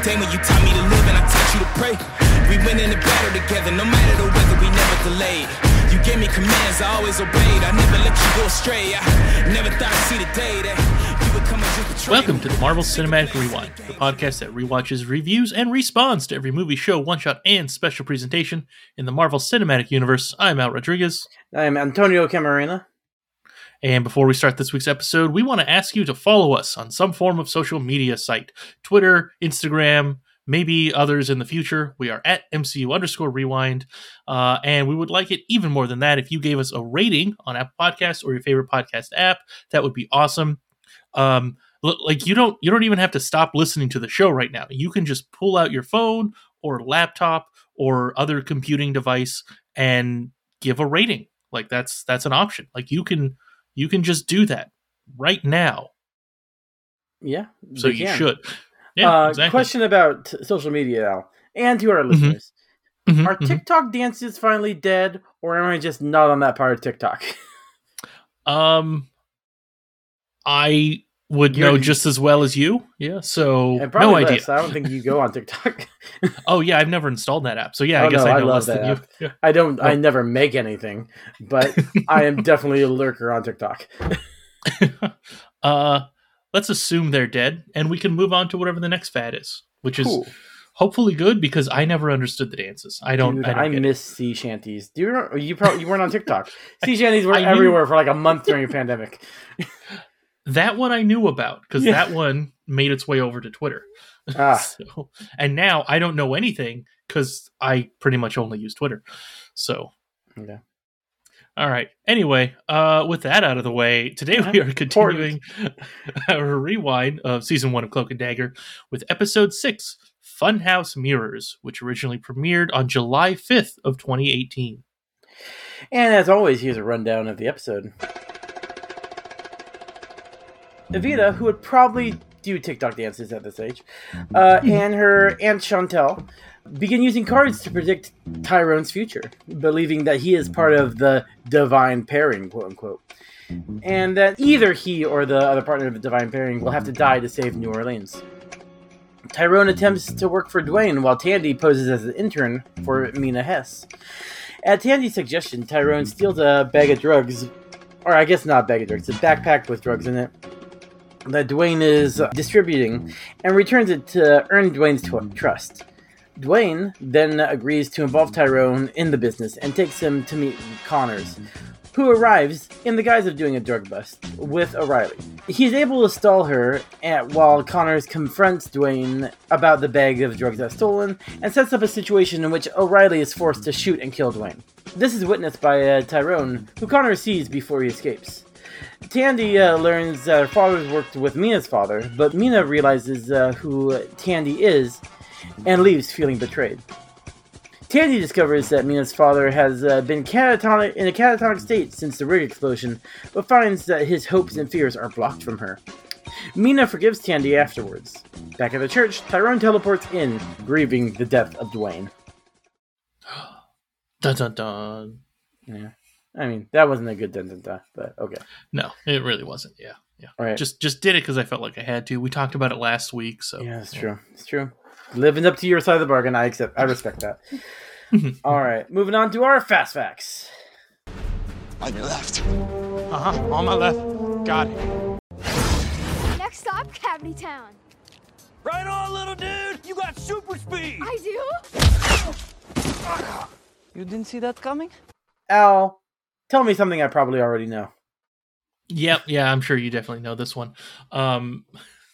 Back day when you taught me to live and I taught you to pray. We went in the battle together, no matter the weather, we never delayed. You gave me commands, I always obeyed. I never let you go astray. I never thought I'd see the day that you would come and just betray Welcome to the Marvel Cinematic Rewind, the podcast that rewatches, reviews, and responds to every movie, show, one shot, and special presentation in the Marvel Cinematic Universe. I'm Al Rodriguez. I'm Antonio Camarena. And before we start this week's episode, we want to ask you to follow us on some form of social media site Twitter, Instagram, maybe others in the future. We are at MCU underscore rewind. Uh, and we would like it even more than that if you gave us a rating on Apple Podcasts or your favorite podcast app. That would be awesome. Um, like you don't you don't even have to stop listening to the show right now. You can just pull out your phone or laptop or other computing device and give a rating. Like that's that's an option. Like you can you can just do that right now. Yeah. So you can. should. Yeah, uh, exactly. Question about social media, Al, and to our Mhm. listeners: Mhm, Are mhm. TikTok dances finally dead, or am I just not on that part of TikTok? Um, I would You're- know just as well as you. Yeah. So no probably idea. I don't think you go on TikTok. Oh yeah, I've never installed that app. So yeah, I Oh, guess no, I I know love less than that you. I don't. I never make anything, but I am definitely a lurker on TikTok. Uh, let's assume they're dead, and we can move on to whatever the next fad is, which is Cool. hopefully good because I never understood the dances. I don't. Dude, I, I, don't it. miss sea shanties. Do you remember? You probably you weren't on TikTok. sea shanties were I knew- everywhere for like a month during a pandemic. That one I knew about because Yeah. that one made its way over to Twitter. Ah, So, and now I don't know anything because I pretty much only use Twitter. So, yeah. all right. Anyway, uh, with that out of the way, today we are continuing our rewind of season one of Cloak and Dagger with episode six, Funhouse Mirrors, which originally premiered on July 5th of 2018. And as always, here's a rundown of the episode. Evita, who would probably do TikTok dances at this age, uh, and her aunt Chantelle begin using cards to predict Tyrone's future, believing that he is part of the divine pairing, quote unquote, and that either he or the other partner of the divine pairing will have to die to save New Orleans. Tyrone attempts to work for Dwayne while Tandy poses as an intern for Mina Hess. At Tandy's suggestion, Tyrone steals a bag of drugs, or I guess not a bag of drugs, a backpack with drugs in it that Dwayne is uh, distributing, and returns it to earn Dwayne's trust. Dwayne then agrees to involve Tyrone in the business and takes him to meet Connors, who arrives in the guise of doing a drug bust with O'Reilly. He's able to stall her at, while Connors confronts Dwayne about the bag of drugs that's stolen and sets up a situation in which O'Reilly is forced to shoot and kill Dwayne. This is witnessed by uh, Tyrone, who Connors sees before he escapes. Tandy uh, learns that her father's worked with Mina's father, but Mina realizes uh, who Tandy is and leaves feeling betrayed. Tandy discovers that Mina's father has uh, been catatonic in a catatonic state since the rig explosion, but finds that his hopes and fears are blocked from her. Mina forgives Tandy afterwards. Back at the church, Tyrone teleports in, grieving the death of Dwayne. Dun dun dun. Yeah. I mean, that wasn't a good dun dun dun, but okay. No, it really wasn't. Yeah. Yeah. All right. Just just did it because I felt like I had to. We talked about it last week, so Yeah, it's true. It's true. Living up to your side of the bargain, I accept. I respect that. All right, moving on to our fast facts. On your left. Uh huh. On my left. Got it. Next stop, Cavity Town. Right on, little dude. You got super speed. I do? You didn't see that coming? Al, tell me something I probably already know. Yep, yeah, I'm sure you definitely know this one. Um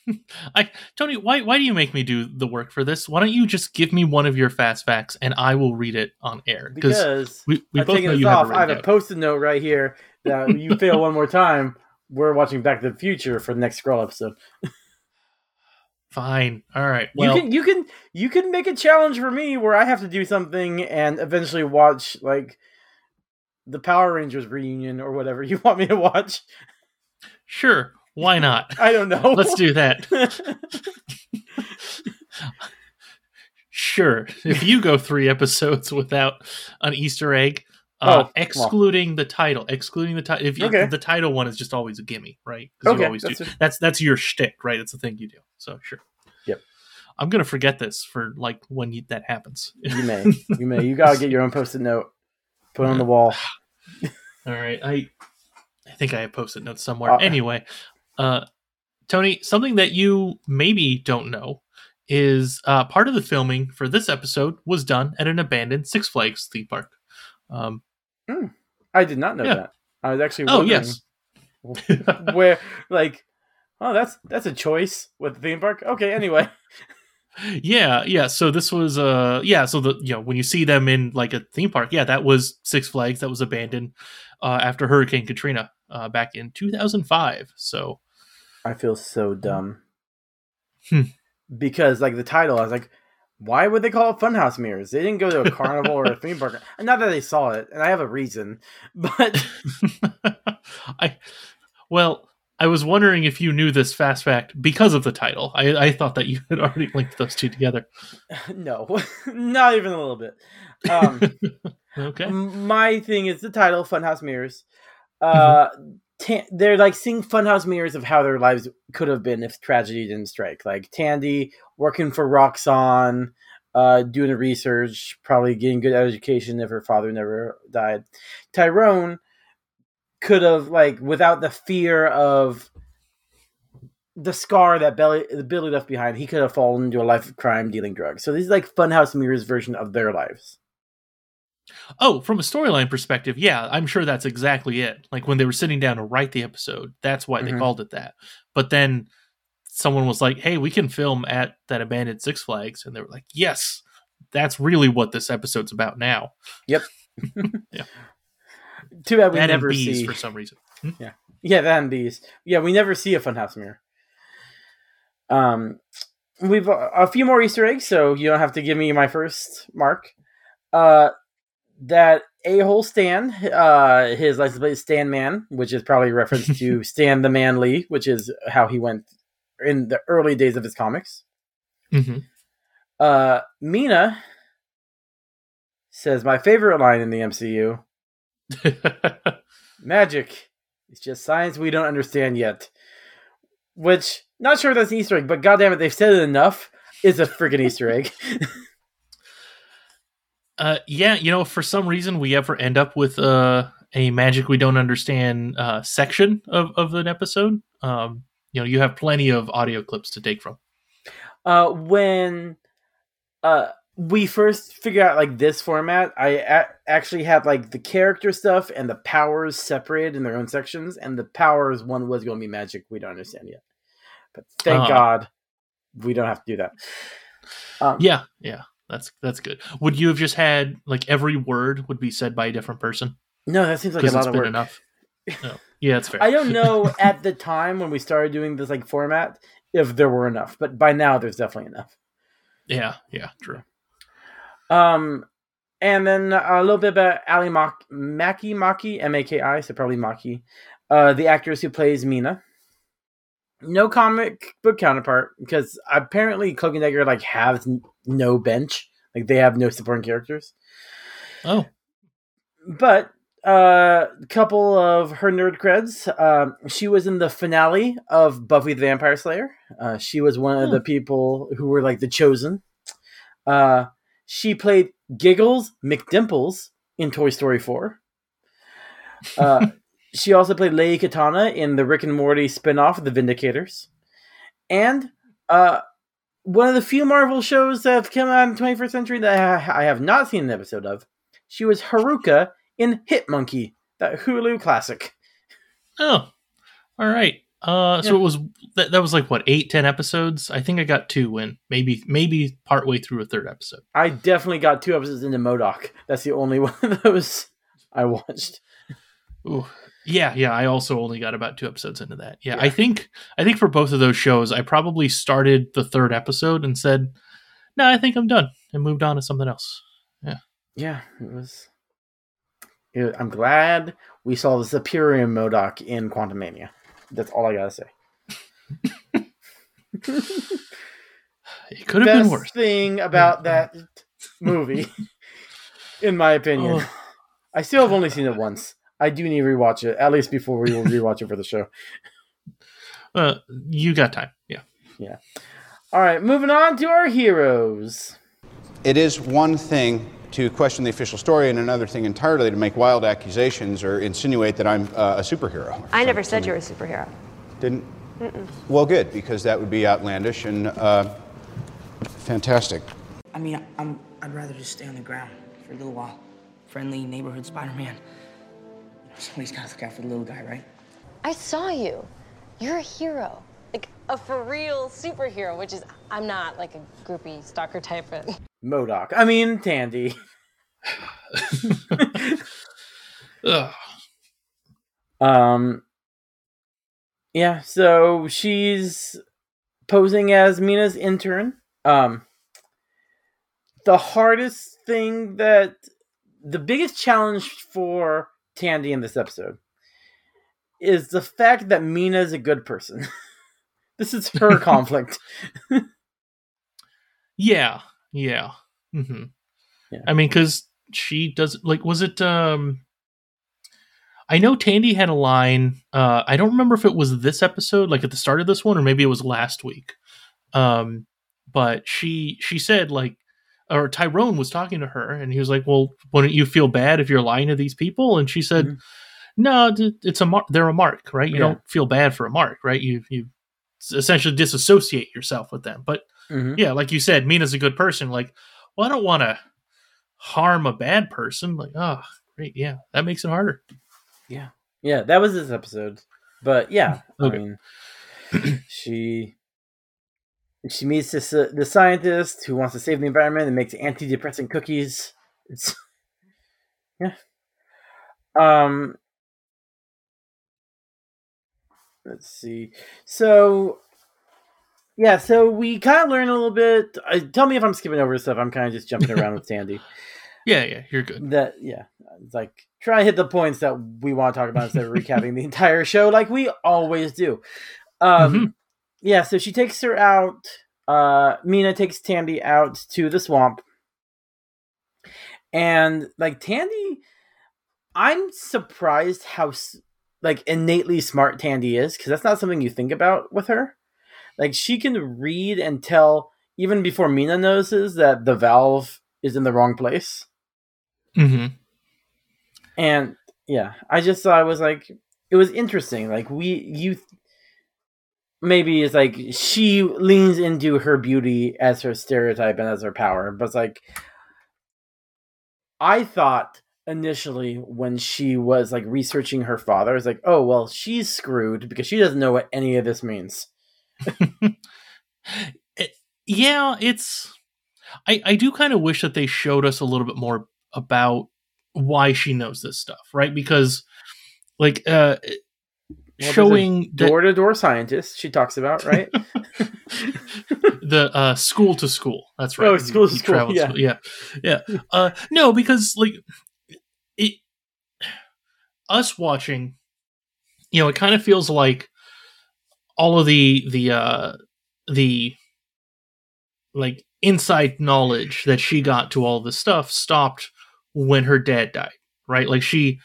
I Tony, why why do you make me do the work for this? Why don't you just give me one of your fast facts and I will read it on air? Because we, we I've both know you have off. it I have a post-it note right here that you fail one more time. We're watching Back to the Future for the next scroll episode. Fine. All right. Well, you can you can you can make a challenge for me where I have to do something and eventually watch like the Power Rangers reunion or whatever you want me to watch. sure. Why not? I don't know. Let's do that. Sure. If you go three episodes without an Easter egg, Oh, uh, well. excluding the title, excluding the title, if you, Okay. the title one is just always a gimme, right? Okay, always do. that's it. That's that's your shtick, right? It's the thing you do. So sure. Yep. I'm gonna forget this for like when you, that happens. You may. You may. You gotta get your own post-it note. Put it on the wall. All right, I I think I have post-it notes somewhere. Uh, anyway, uh, Tony, something that you maybe don't know is uh, part of the filming for this episode was done at an abandoned Six Flags theme park. Um, I did not know Yeah. that. I was actually oh yes, where like oh that's that's a choice with the theme park. Okay, anyway. yeah, yeah. So this was uh, yeah. So the you know when you see them in like a theme park, yeah, that was Six Flags that was abandoned uh, after Hurricane Katrina uh, back in 2005. So I feel so dumb. Hmm. Because like the title, I was like, why would they call it Funhouse Mirrors? They didn't go to a carnival or a theme park. Not that they saw it, and I have a reason, but I well, I was wondering if you knew this fast fact because of the title. I, I thought that you had already linked those two together. no, not even a little bit. Um, Okay. my thing is the title, Funhouse Mirrors. Uh, ta- they're like seeing Funhouse mirrors of how their lives could have been if tragedy didn't strike. Like Tandy working for Roxxon, uh, doing the research, probably getting good education if her father never died. Tyrone could have like without the fear of the scar that Billy, Billy left behind, he could have fallen into a life of crime dealing drugs. So this is like Funhouse Mirrors version of their lives. Oh, from a storyline perspective, yeah, I'm sure that's exactly it. Like when they were sitting down to write the episode, that's why they Mhm. called it that. But then someone was like, "Hey, we can film at that abandoned Six Flags," and they were like, "Yes, that's really what this episode's about now." Too bad we that and never bees see. for some reason. Yeah, yeah, that and bees. Yeah, we never see a funhouse mirror. Um, we've uh, a few more Easter eggs, so you don't have to give me my first mark. Uh, that a hole Stan, uh, his license plate Stan Man, which is probably a reference to Stan the Man Lee, which is how he went in the early days of his comics. hmm Uh, Mina says my favorite line in the MCU: "Magic is just science we don't understand yet." Which, not sure if that's an Easter egg, but goddamn it, they've said it enough. Is a freaking Easter egg. uh, yeah, you know, for some reason we ever end up with uh, a magic we don't understand uh, section of, of an episode, um, you know, you have plenty of audio clips to take from. uh, when uh, we first figured out like this format, I a- actually had like the character stuff and the powers separated in their own sections, and the powers one was going to be magic we don't understand yet. But thank Uh. God we don't have to do that. Um, Yeah, yeah, that's that's good. Would you have just had like every word would be said by a different person No, that seems like a lot it's of work. enough? No. Yeah, that's fair. I don't know at the time when we started doing this like format if there were enough, but by now there's definitely enough. Yeah, yeah, true. Um, and then a little bit about Ally Mak- Maki Maki M A K I, so probably Maki, uh, the actress who plays Mina. No comic book counterpart because apparently Cloak and Dagger like has no bench, like they have no supporting characters. Oh, But uh, a couple of her nerd creds. Um, she was in the finale of Buffy the Vampire Slayer. Uh, she was one of Hmm. the people who were like the chosen. Uh, she played Giggles McDimples in Toy Story 4. Uh, she also played Lady Katana in the Rick and Morty spin-off The Vindicators. And uh, one of the few Marvel shows that have come out in the 21st century that I I have not seen an episode of. She was Haruka in Hit Monkey, that Hulu classic. oh, all right. Uh, so Yeah. it was that, that was like what eight, ten episodes. I think I got two in, maybe maybe partway through a third episode. I definitely got two episodes into MODOK. That's the only one of those I watched. Ooh. Yeah, yeah. I also only got about two episodes into that. Yeah, I think I think for both of those shows, I probably started the third episode and said, "No, I think I'm done," and moved on to something else. Yeah, yeah. it was. it- I'm glad we saw the Superior MODOK in Quantumania. That's all I gotta say. It could have Best been worse. thing about that movie, in my opinion, Oh. I still have only seen it once. I do need to rewatch it, at least before we will rewatch it for the show. Uh, you got time. Yeah. Yeah. All right, moving on to our heroes. It is one thing to question the official story, and another thing entirely to make wild accusations or insinuate that I'm uh, a superhero. I never said you were a superhero. Didn't? Well, good, because that would be outlandish and uh, fantastic. I mean, I'm, I'd rather just stay on the ground for a little while. Friendly neighborhood Spider-Man. Somebody's gotta look out for the little guy, right? I saw you. You're a hero. Like a for real superhero, which is I'm not like a groupie stalker type, but MODOK. I mean, Tandy. Um, yeah, so she's posing as Mina's intern. Um, the hardest thing that the biggest challenge for Tandy in this episode is the fact that Mina is a good person. this is her conflict. Yeah, yeah. hmm Yeah. I mean, because she does like, was it? um I know Tandy had a line. Uh I don't remember if it was this episode, like at the start of this one, or maybe it was last week. Um, but she she said like, or Tyrone was talking to her, and he was like, "Well, wouldn't you feel bad if you're lying to these people?" And she said, Mhm. "No, it's a mark. They're a mark, right? You Yeah. don't feel bad for a mark, right? You you essentially disassociate yourself with them, but." Mhm. yeah, like you said, Mina's a good person. Like, well, I don't want to harm a bad person. Like, oh, great, yeah, that makes it harder. Yeah, yeah, that was this episode. But yeah, Okay. I mean, she she meets this uh, the scientist who wants to save the environment and makes antidepressant cookies. It's yeah. Um. Let's see. So. Yeah, so we kind of learn a little bit. Uh, tell me if I'm skipping over stuff. I'm kind of just jumping around with Sandy. Yeah, yeah, you're good. that yeah it's like try to hit the points that we want to talk about instead of recapping the entire show like we always do um Mhm. yeah so she takes her out uh mina takes tandy out to the swamp and like tandy i'm surprised how like innately smart tandy is because that's not something you think about with her like she can read and tell even before mina notices that the valve is in the wrong place. Hmm and yeah i just thought it was like it was interesting. Like we you maybe it's like she leans into her beauty as her stereotype and as her power but it's like i thought initially when she was like researching her father it's like oh well she's screwed because she doesn't know what any of this means Yeah, it's. I I do kind of wish that they showed us a little bit more about why she knows this stuff, right? Because, like, uh, Well, showing door-to-door scientist she talks about right the uh school to school that's right Oh, school to school, yeah. yeah yeah uh no because like it us watching you know it kind of feels like all of the the uh the like inside knowledge that she got to all this stuff stopped when her dad died right like she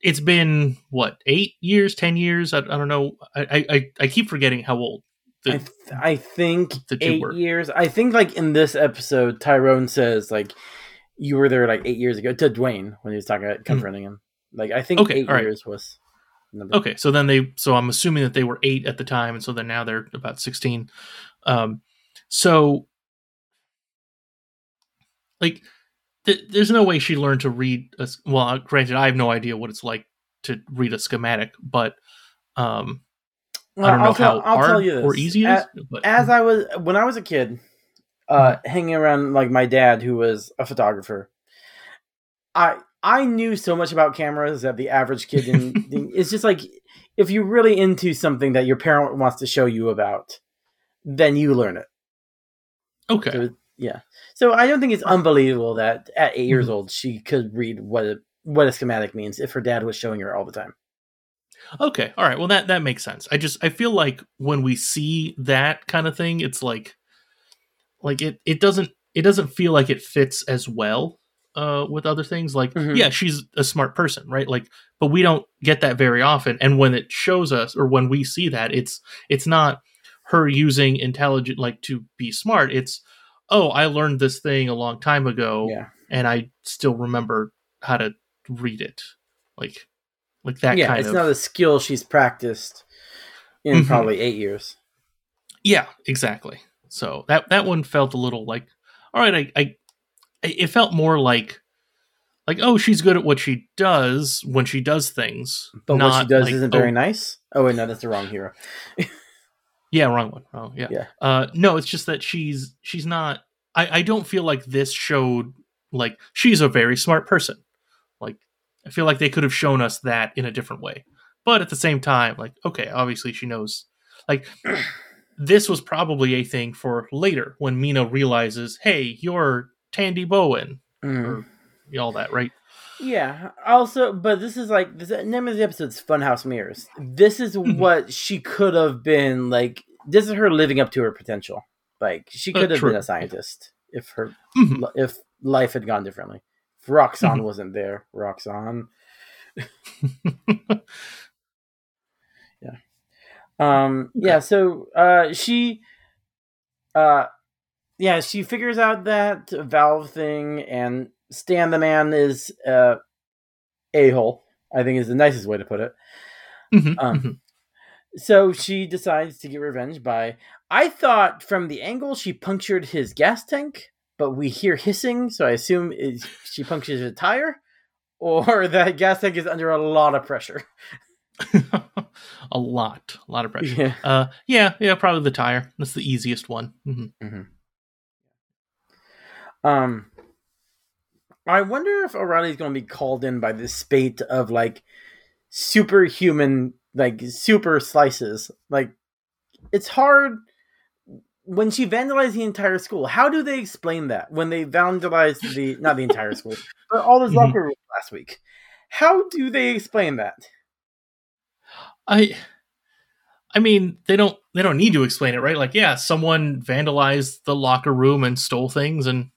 it's been what eight years ten years i, I don't know I, I I keep forgetting how old the, I, th- I think the two eight were. years. I think like in this episode, Tyrone says like you were there like eight years ago to Dwayne when he was talking about confronting him. Like I think Hmm. Okay, eight right. years was. Number. Okay, so then they so I'm assuming that they were eight at the time, and so then now they're about sixteen. Um, so like, th- there's no way she learned to read. A, well, granted, I have no idea what it's like to read a schematic, but um, Well, I don't know I'll tell- how I'll hard tell you or this. easy it is. A- but, As I was when I was a kid, uh, hanging around like my dad, who was a photographer, I I knew so much about cameras that the average kid didn't. didn't- it's just like if you're really into something that your parent wants to show you about, then you learn it. okay, So, yeah. So I don't think it's unbelievable that at 8 years Mhm. old she could read what a, what a schematic means if her dad was showing her all the time. Okay, all right. Well, that that makes sense. I just I feel like when we see that kind of thing, it's like like it it doesn't it doesn't feel like it fits as well uh with other things. Like Mhm. yeah, she's a smart person, right? Like but we don't get that very often and when it shows us or when we see that, it's it's not her using intelligent like to be smart. It's oh, I learned this thing a long time ago, Yeah. and I still remember how to read it. Like like that yeah, it's of not a skill she's practiced in Mhm. probably eight years. Yeah, exactly. So that that one felt a little like, all right, I, I it felt more like, like oh, she's good at what she does when she does things, But what she does like, isn't very oh, nice. Oh wait, no, that's the wrong hero. Yeah, wrong one. Oh, yeah. Yeah. Uh, no, it's just that she's she's not. I I don't feel like this showed like she's a very smart person. Like I feel like they could have shown us that in a different way. But at the same time, like okay, obviously she knows. Like this was probably a thing for later when Mina realizes, hey, you're Tandy Bowen, Mm. or all that, right? Yeah. Also, but this is like this, the name of the episode is Funhouse Mirrors. This is Mhm. what she could have been like. This is her living up to her potential. Like she Uh, could have true. been a scientist if her Mhm. if life had gone differently. If Roxanne Mhm. wasn't there, Roxanne. yeah. Um. Yeah. So, uh, she, uh, yeah, she figures out that Valve thing, and Stan the Man is uh a hole. I think is the nicest way to put it. Mhm, Um, mhm. So she decides to get revenge by. I thought from the angle she punctured his gas tank, but we hear hissing, so I assume she punctures a tire, or that gas tank is under a lot of pressure. a lot, a lot of pressure. Yeah. Uh, yeah, yeah, probably the tire. That's the easiest one. hmm Um, I wonder if O'Reilly's going to be called in by this spate of like superhuman, like super slices. Like, it's hard when she vandalized the entire school. How do they explain that when they vandalized the not the entire school, but all those Mhm. locker rooms last week? How do they explain that? I, I mean, they don't they don't need to explain it, right? Like, yeah, someone vandalized the locker room and stole things, and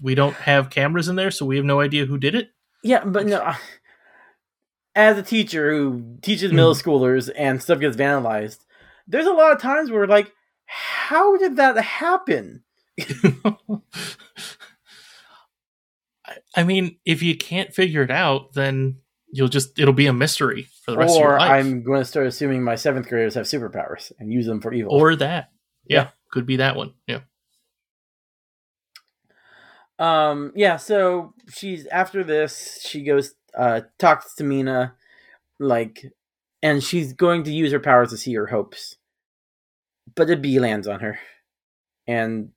we don't have cameras in there, so we have no idea who did it. Yeah, but no. As a teacher who teaches middle Mhm. schoolers and stuff gets vandalized, there's a lot of times where like, how did that happen? I, mean, if you can't figure it out, then you'll just it'll be a mystery for the rest of your life. Or life, I'm going to start assuming my seventh graders have superpowers and use them for evil. or that. Yeah, Yeah. could be that one. Yeah. Um, yeah, so she's after this, she goes uh talks to Mina, like and she's going to use her powers to see her hopes. But a bee lands on her. And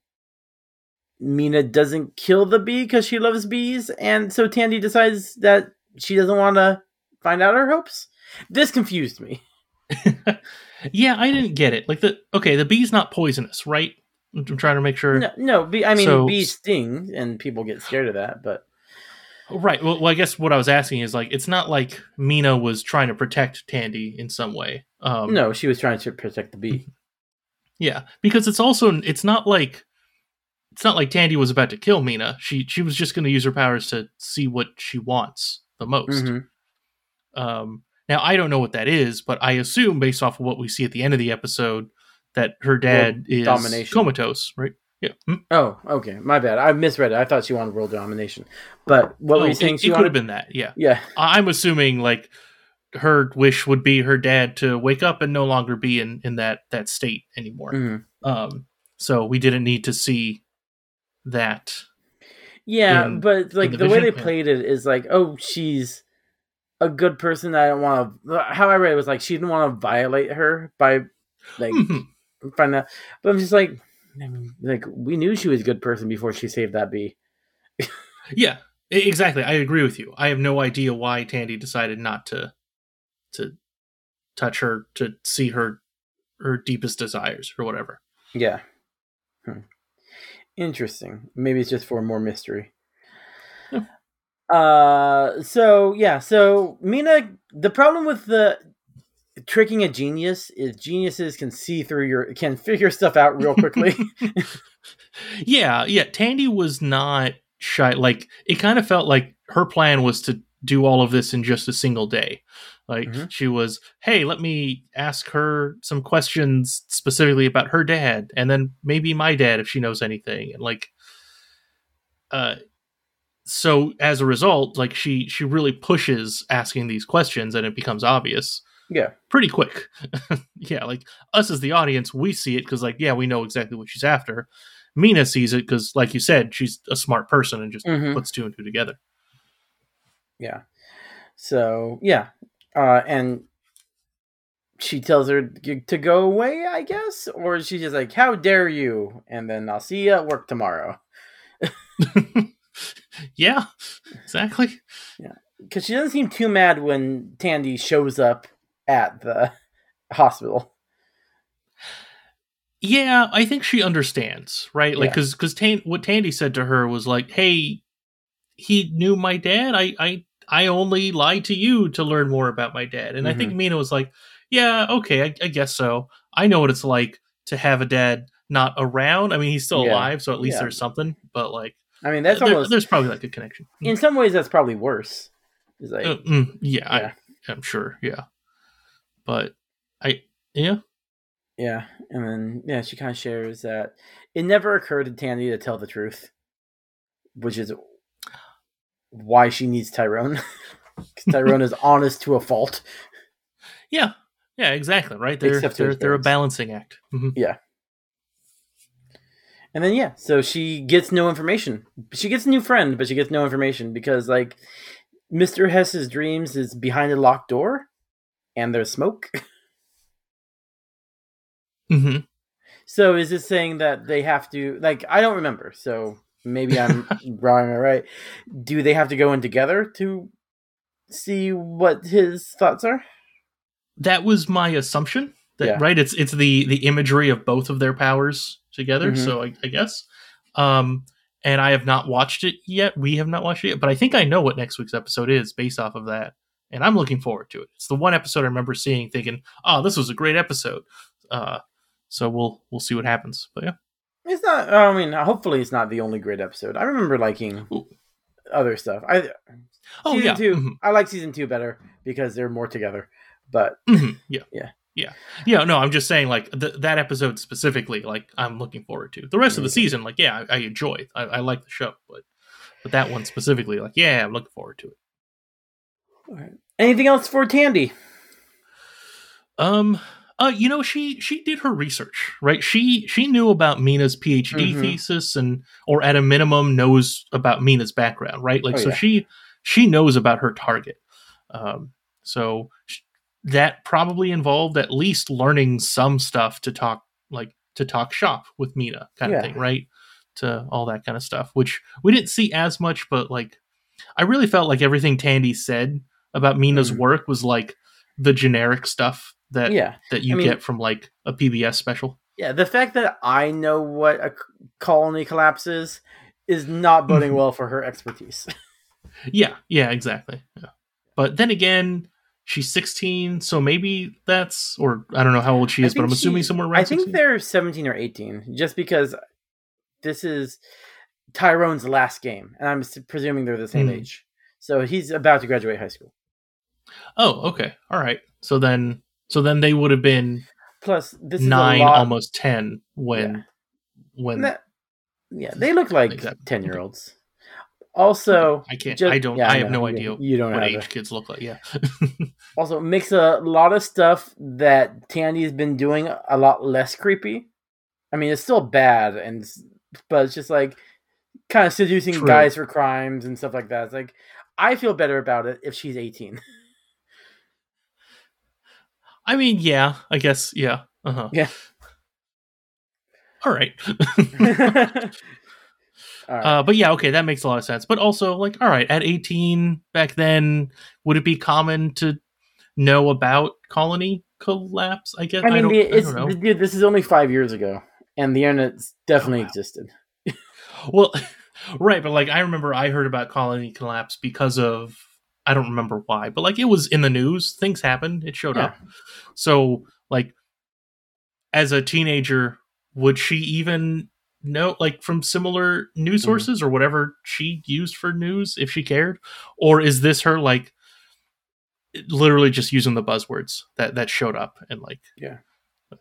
Mina doesn't kill the bee because she loves bees, and so Tandy decides that she doesn't want to find out her hopes. This confused me. yeah, I didn't get it. Like the okay, the bee's not poisonous, right? I'm trying to make sure. No, no bee, I mean, So- bees sting, and people get scared of that, but Right. Well, well, I guess what I was asking is like, it's not like Mina was trying to protect Tandy in some way. Um, no, she was trying to protect the bee. Yeah, because it's also it's not like it's not like Tandy was about to kill Mina. She she was just going to use her powers to see what she wants the most. Mhm. Um, now I don't know what that is, but I assume based off of what we see at the end of the episode that her dad is domination. comatose, right? Yeah. Hmm? Oh, okay. My bad. I misread it. I thought she wanted world domination. But what were Oh, you saying? it, she it could have been that. Yeah. Yeah. I'm assuming like her wish would be her dad to wake up and no longer be in in that that state anymore. Mhm. Um, so we didn't need to see that. Yeah, in- but like the the, way they played it is like, oh, she's a good person. I don't want to. How I read it was like she didn't want to violate her by like Mhm. Find out. But I'm just like, I mean, like we knew she was a good person before she saved that bee. Yeah, exactly. I agree with you. I have no idea why Tandy decided not to to touch her to see her her deepest desires or whatever. Yeah. Hmm. Interesting. Maybe it's just for more mystery. Yeah. Uh so yeah, so Mina the problem with the tricking a genius is geniuses can see through your can figure stuff out real quickly. Yeah, yeah. Tandy was not shy. Like it kind of felt like her plan was to do all of this in just a single day. Like Mhm. she was, hey, let me ask her some questions specifically about her dad, and then maybe my dad if she knows anything, and like, uh, so as a result, like she she really pushes asking these questions, and it becomes obvious Yeah. pretty quick. yeah, like us as the audience, we see it because like yeah, we know exactly what she's after. Mina sees it because, like you said, she's a smart person and just Mhm. puts two and two together. Yeah. So yeah, uh, and she tells her to go away, I guess, or she's just like, "How dare you?" And then I'll see you at work tomorrow. Yeah, exactly. Yeah. Because she doesn't seem too mad when Tandy shows up at the hospital. Yeah, I think she understands, right? Like, Yeah. because because Tan- what Tandy said to her was like, "Hey, he knew my dad. I I I only lied to you to learn more about my dad." And I think Mina was like, "Yeah, okay, I, I guess so. I know what it's like to have a dad not around. I mean, he's still Yeah. alive, so at least Yeah. there's something. But like, I mean, that's there- almost there's probably like a connection. in some ways that's probably worse. Like, Uh, mm, yeah, Yeah. I, I'm sure. Yeah, but I yeah yeah, and then yeah, she kind of shares that it never occurred to Tandy to tell the truth, which is why she needs Tyrone. 'Cause Tyrone is honest to a fault. yeah yeah exactly right. They're Except they're they're a balancing act. Mhm. And then yeah, so she gets no information. She gets a new friend, but she gets no information because like Mr. Hess's dreams is behind a locked door and there's smoke. hmm So is this saying that they have to like I don't remember, so maybe I'm wrong or right. Do they have to go in together to see what his thoughts are? That was my assumption. That, Yeah. Right. It's it's the the imagery of both of their powers together. Mhm. So I, I guess. Um, and I have not watched it yet. We have not watched it yet, but I think I know what next week's episode is based off of that, and I'm looking forward to it. It's the one episode I remember seeing, thinking, "Oh, this was a great episode." Uh, so we'll we'll see what happens. But yeah. It's not I mean, hopefully it's not the only great episode. I remember liking Ooh. other stuff. I Oh yeah. 2 Mhm. I like season 2 better because they're more together. But Mhm. Yeah. Yeah. Yeah. Yeah. No, I'm just saying, like th- that episode specifically, like I'm looking forward to the rest of the Mhm. season. Like, yeah, I, I enjoy. I, I like the show, but but that one specifically, like, yeah, I'm looking forward to it. Anything else for Tandy? Um. Uh, you know, she she did her research, right? She she knew about Mina's PhD Mhm. thesis, and or at a minimum knows about Mina's background, right? Like, Oh, so yeah. she she knows about her target. Um, so sh- that probably involved at least learning some stuff to talk like to talk shop with Mina, kind Yeah. of thing, right? To all that kind of stuff, which we didn't see as much, but like, I really felt like everything Tandy said about Mina's Mhm. work was like the generic stuff that Yeah. that you I mean- get from like a PBS special. Yeah, the fact that I know what a colony collapses is not boding well for her expertise. Yeah, yeah, exactly. Yeah. But then again, she's 16, so maybe that's or I don't know how old she is, but I'm assuming somewhere around I think 16. they're 17 or 18, just because this is Tyrone's last game, and I'm presuming they're the same Hmm. age. So he's about to graduate high school. Oh, okay. All right. So then so then they would have been Plus, this 9 is a lot. almost 10 when when That- yeah, they look like Exactly. 10 year olds. Also, I can't just- I don't yeah, I have no you- idea You don't what age kids look like. Yeah. Also, makes a lot of stuff that Tandy's been doing a lot less creepy. I mean, it's still bad, and but it's just like kind of seducing True. guys for crimes and stuff like that. It's like I feel better about it if she's eighteen. I mean, yeah, I guess yeah. Uh-huh. Yeah. All right. All right. Uh, but yeah, okay, that makes a lot of sense. But also, like, all right, at 18 back then, would it be common to know about colony collapse? I guess I mean, the, I it's, know. dude, this is only five years ago, and the internet definitely Oh, wow. existed. Well, right, but like, I remember I heard about colony collapse because of I don't remember why, but like, it was in the news. Things happened. It showed Yeah. up. So, like, as a teenager, would she even know, like, from similar news Mhm. sources or whatever she used for news if she cared? Or is this her, like, literally just using the buzzwords that that showed up and like Yeah.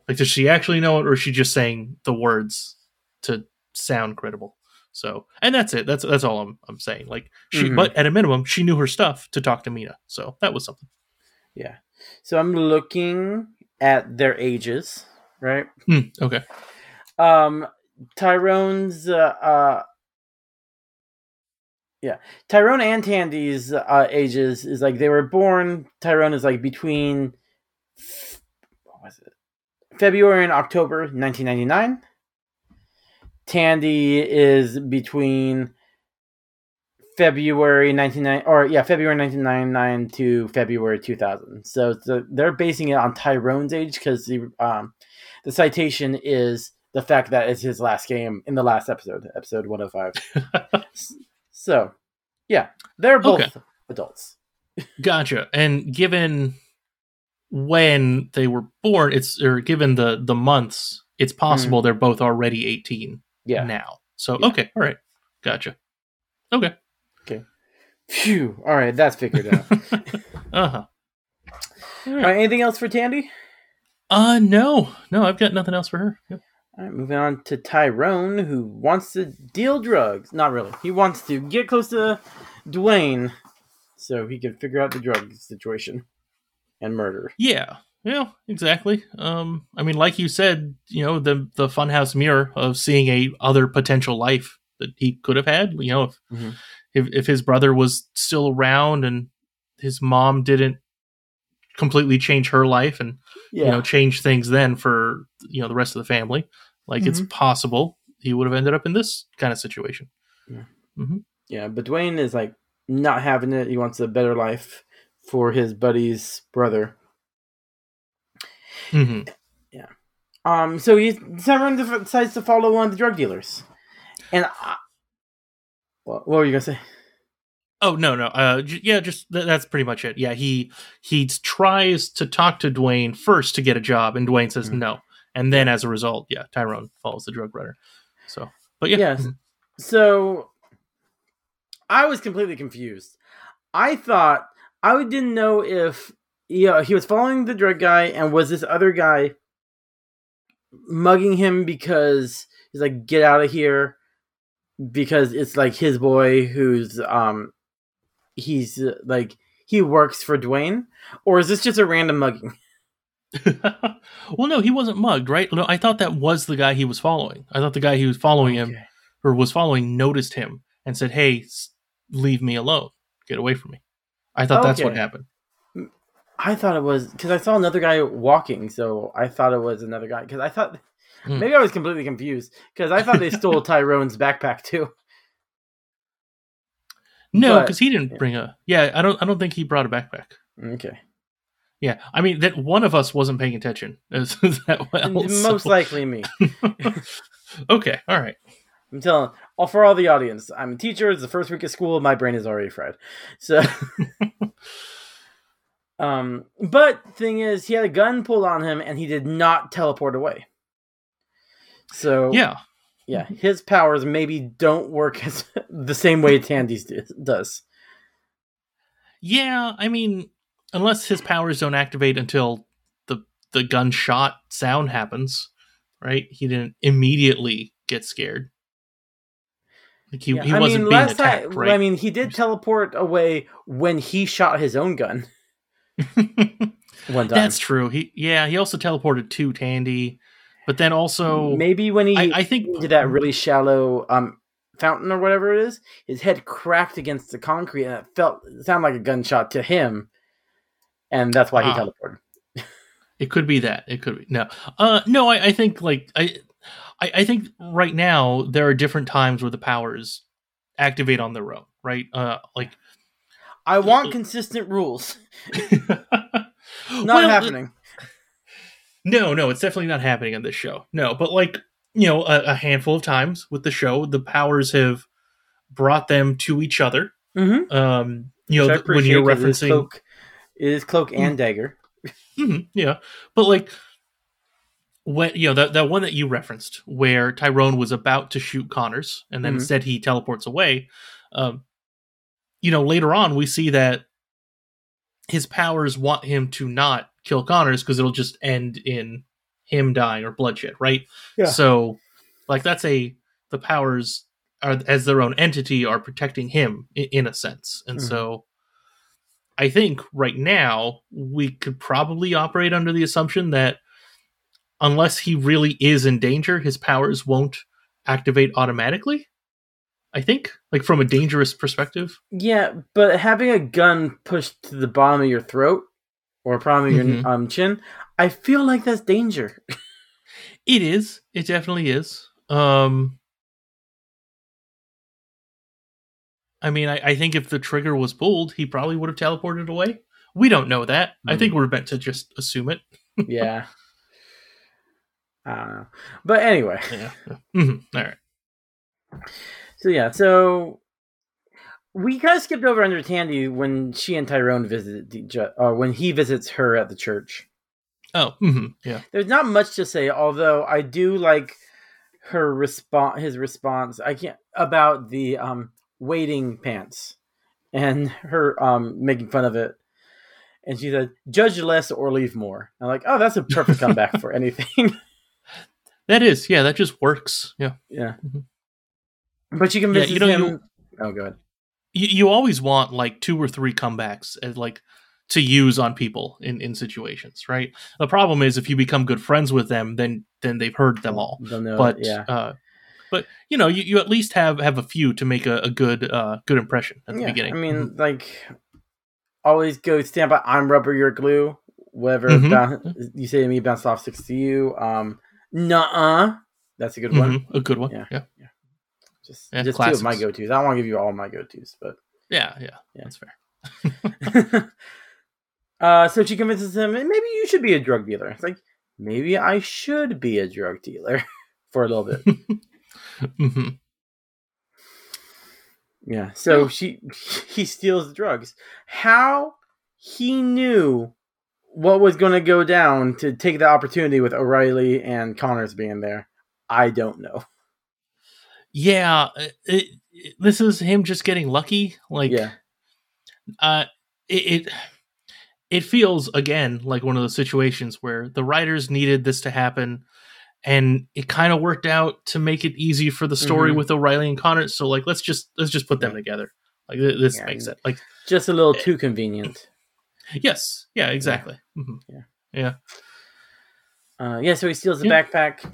like does she actually know it or is she just saying the words to sound credible so and that's it that's that's all i'm, I'm saying like she Mhm. but at a minimum she knew her stuff to talk to mina so that was something Yeah. So I'm looking at their ages, right? Hmm, okay Um, Tyrone's, uh, uh, yeah, Tyrone and Tandy's uh, ages is like they were born. Tyrone is like between what was it? February and October 1999. Tandy is between February 1999 or yeah, February 1999 to February 2000. So they're basing it on Tyrone's age because the um the citation is the fact that it's his last game in the last episode, episode 105. So, yeah, they're both Okay. adults. Gotcha. And given when they were born, it's or given the the months, it's possible they're both already 18 Yeah. now. So Yeah. okay, all right. Gotcha. Okay. Okay. Phew. All right, that's figured out. Uh-huh. All right, anything else for Tandy? Uh no. No, I've got nothing else for her. Yep. All right, moving on to Tyrone, who wants to deal drugs. Not really. He wants to get close to Dwayne so he can figure out the drug situation and murder. Yeah. Yeah, exactly. Um I mean like you said, you know, the the funhouse mirror of seeing a other potential life that he could have had, you know, if Mhm. if, if his brother was still around and his mom didn't completely change her life and Yeah. you know change things then for you know the rest of the family like it's possible he would have ended up in this kind of situation Yeah, but Dwayne is like not having it. He wants a better life for his buddy's brother. Hmm Um, so he Tyrone def- decides to follow one of the drug dealers, and I, what, what were you gonna say? oh no no uh j- yeah just th- that's pretty much it yeah he he tries to talk to dwayne first to get a job and dwayne says Mhm. no and then as a result yeah tyrone follows the drug runner so but yeah Yes. So I was completely confused. I thought I didn't know if yeah he was following the drug guy and was this other guy mugging him because he's like get out of here because it's like his boy who's um he's uh, like he works for Dwayne or is this just a random mugging? well no he wasn't mugged right no i thought that was the guy he was following i thought the guy he was following him or was following noticed him and said, "Hey, leave me alone. Get away from me." I thought that's what happened. I thought it was because I saw another guy walking, so I thought it was another guy. Because I thought Hmm. maybe I was completely confused because I thought they stole Tyrone's backpack too. No, because he didn't bring a. Yeah, I don't. I don't think he brought a backpack. Okay, Yeah, I mean that one of us wasn't paying attention as that well. most so- likely me. okay, all right. I'm telling all for all the audience. I'm a teacher. It's the first week of school. My brain is already fried. So, um, but thing is, he had a gun pulled on him, and he did not teleport away. So Yeah, yeah, his powers maybe don't work as the same way Tandy's do- does. yeah. I mean, unless his powers don't activate until the the gunshot sound happens, right? He didn't immediately get scared. Like he, Yeah, he I wasn't mean, being last attacked, time, right? I mean, he did teleport away when he shot his own gun one time. That's true. He yeah, he also teleported to Tandy, but then also maybe when he I, I think did that really shallow um fountain or whatever it is, his head cracked against the concrete and it felt it sounded like a gunshot to him, and that's why he Ah. teleported. it could be that. It could be no. Uh no, I, I think like I, I I think right now there are different times where the powers activate on their own, right? Uh like I want consistent rules. Not Well, happening. No, no, it's definitely not happening on this show. No, but like you know, a, a handful of times with the show, the powers have brought them to each other. Mhm. Um, you know, Which th- when you're 'cause it is referencing, cloak, it is cloak and dagger. Mhm, yeah, but like when you know that that one that you referenced, where Tyrone was about to shoot Connors, and then Mhm. instead he teleports away. Um, you know, later on we see that his powers want him to not kill Connors because it'll just end in him dying or bloodshed, right? Yeah. So, like that's a the powers are as their own entity are protecting him in, in a sense, and Mhm. so I think right now we could probably operate under the assumption that unless he really is in danger, his powers won't activate automatically. I think, like from a dangerous perspective. Yeah, but having a gun pushed to the bottom of your throat or bottom of your Mhm. um, chin, I feel like that's danger. It is. It definitely is. Um I mean, I, I think if the trigger was pulled, he probably would have teleported away. We don't know that. I think we're meant to just assume it. yeah. I don't know. But anyway, Yeah. Mhm. All right. So yeah, so we kind of skipped over under Tandy when she and Tyrone visit, or when he visits her at the church. Oh, mhm, yeah. There's not much to say, although I do like her response. His response, I can't about the um waiting pants, and her um making fun of it. And she said, "Judge less or leave more." I'm like, "Oh, that's a perfect comeback for anything." That is, yeah, that just works. Yeah. yeah, Mhm. But she convinces you know, him. you- Oh, good. You, you always want like two or three comebacks as like to use on people in, in situations, right? The problem is if you become good friends with them, then then they've heard them all. But it, yeah. uh, but you know, you, you at least have have a few to make a, a good uh good impression at the yeah, beginning. I mean, like, always go stand by. I'm rubber, you're glue. Whatever Mhm. boun- you say to me, bounce off six to you. Um, nuh-uh. That's a good one. Mhm, a good one. Yeah. Yeah. Just, Yeah, just two of my go-tos. I don't want to give you all my go-tos, but Yeah, yeah, Yeah. that's fair. uh, so she convinces him, maybe you should be a drug dealer. It's like, maybe I should be a drug dealer for a little bit. hmm Yeah. So she he steals the drugs. How he knew what was going to go down to take the opportunity with O'Reilly and Connors being there, I don't know. Yeah, it, it- this is him just getting lucky. Like, yeah. uh, it, it it feels again like one of those situations where the writers needed this to happen, and it kind of worked out to make it easy for the story Mhm. with O'Reilly and Connor. So like, let's just let's just put them together. Like th- this Yeah, makes it like Just a little too convenient. yes, yeah, exactly. Mhm. Yeah. yeah. Uh, yeah, so he steals the Yeah. backpack,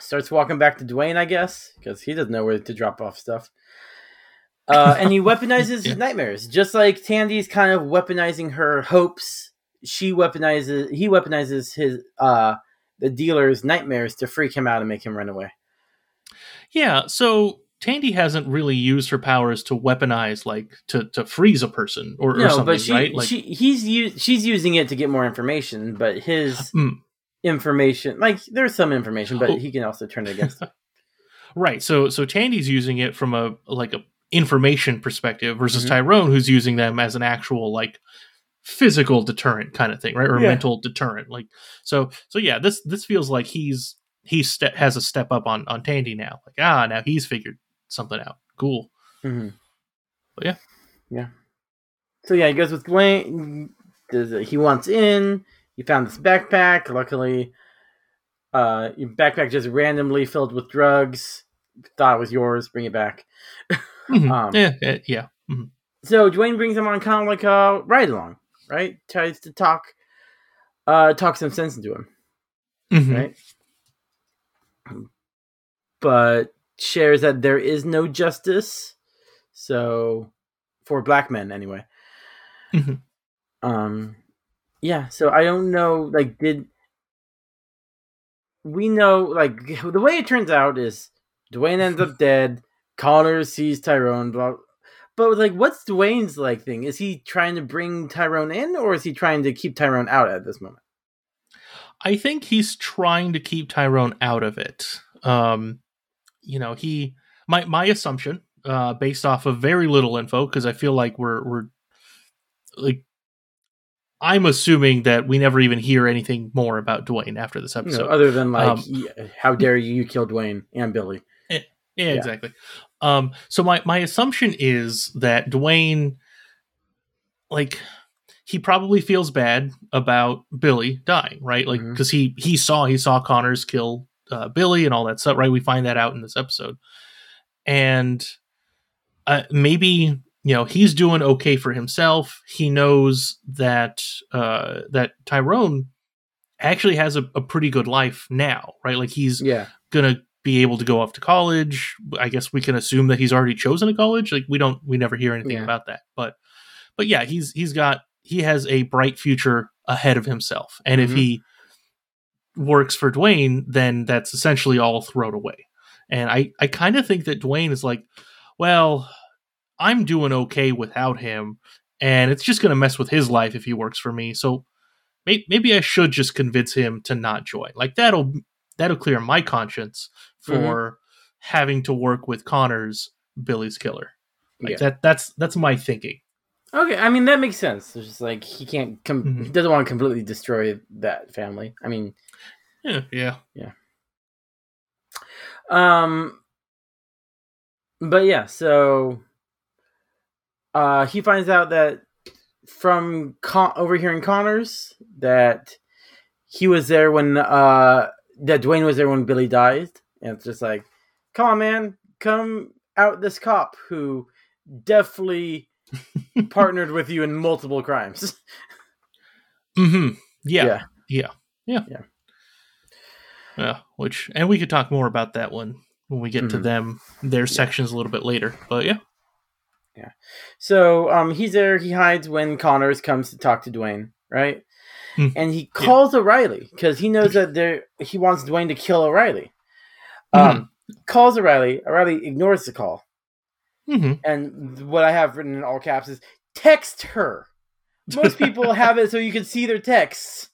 starts walking back to Dwayne, I guess, because he doesn't know where to drop off stuff. Uh, and he weaponizes Yeah. his nightmares, just like Tandy's kind of weaponizing her hopes. She weaponizes, he weaponizes his uh, the dealer's nightmares to freak him out and make him run away. Yeah, so Tandy hasn't really used her powers to weaponize, like to to freeze a person or, or something, but she, right? Like, she he's u- she's using it to get more information, but his Mm. Information, like there's some information, but Oh. he can also turn it against him. right. So so Tandy's using it from a like a information perspective versus Mhm. Tyrone, who's using them as an actual like physical deterrent kind of thing, right? Or Yeah. mental deterrent. Like so so yeah, this this feels like he's he ste- has a step up on on Tandy now. Like ah, now he's figured something out. Cool. hmm But yeah. yeah. So yeah, he goes with Dwayne. Does it- he wants in? He found this backpack. Luckily, uh, your backpack just randomly filled with drugs. Thought it was yours. Bring it back. Mhm. Um, yeah, yeah, yeah. Mhm. So Dwayne brings him on kind of like a ride along, right? Tries to talk, uh, talk some sense into him, Mhm. right? But shares that there is no justice. So, for black men, anyway. Mhm. Um, yeah. So I don't know. Like, did we know? Like, the way it turns out is Dwayne ends up dead. Connor sees Tyrone. Blah. But like, what's Dwayne's like thing? Is he trying to bring Tyrone in, or is he trying to keep Tyrone out at this moment? I think he's trying to keep Tyrone out of it. Um, you know, he my my assumption, uh, based off of very little info, because I feel like we're we're like I'm assuming that we never even hear anything more about Dwayne after this You know, episode. other than like, um, how dare you, you kill Dwayne and Billy? yeah, yeah. exactly. Um, so my my assumption is that Dwayne, like, he probably feels bad about Billy dying, right? Like because he he saw he saw Connors kill uh, Billy and all that stuff, right? We find that out in this episode, and uh, maybe you know he's doing okay for himself. He knows that uh, that Tyrone actually has a, a pretty good life now, right? Like he's Yeah. gonna be able to go off to college. I guess we can assume that he's already chosen a college. Like we don't we never hear anything Yeah. about that. But but yeah, he's he's got he has a bright future ahead of himself. And if Mhm. he works for Dwayne, then that's essentially all thrown away. And I I kind of think that Dwayne is like, well, I'm doing okay without him and it's just going to mess with his life if he works for me. So may- maybe I should just convince him to not join. Like that'll that'll clear my conscience for having to work with Connors, Billy's killer. Like Yeah. that that's that's my thinking. Okay, I mean that makes sense. It's just like he can't com- Mhm. he doesn't want to completely destroy that family. I mean, yeah, Yeah, yeah. um but yeah, so uh he finds out that from Con- overhearing Connors that he was there when uh that Dwayne was there when Billy died. And it's just like, come on man, come out this cop who definitely partnered with you in multiple crimes. Mm-hmm. Yeah. Yeah. Yeah. Yeah. Yeah. Yeah. Which and we could talk more about that one when we get to Mhm. them their sections a little bit later. But yeah. So um, he's there. He hides when Connors comes to talk to Dwayne, right? Hmm. And he calls O'Reilly because he knows that there he wants Dwayne to kill O'Reilly. Um, calls O'Reilly. O'Reilly ignores the call, Mm-hmm. and what I have written in all caps is text her. Most people have it so you can see their texts.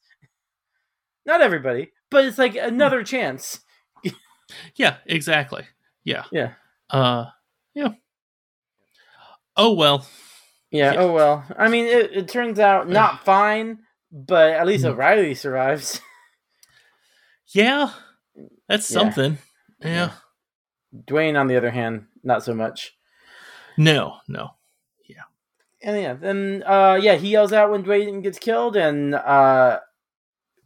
Not everybody, but it's like another chance. Yeah, exactly. Yeah. Yeah. Uh yeah. Oh well. Yeah. Yeah. Oh well. I mean, it, it turns out not fine, but at least Mhm. O'Reilly survives. Yeah. That's Yeah. something. Yeah. Dwayne, on the other hand, not so much. No, no. Yeah. And yeah, then uh, yeah, he yells out when Dwayne gets killed, and uh,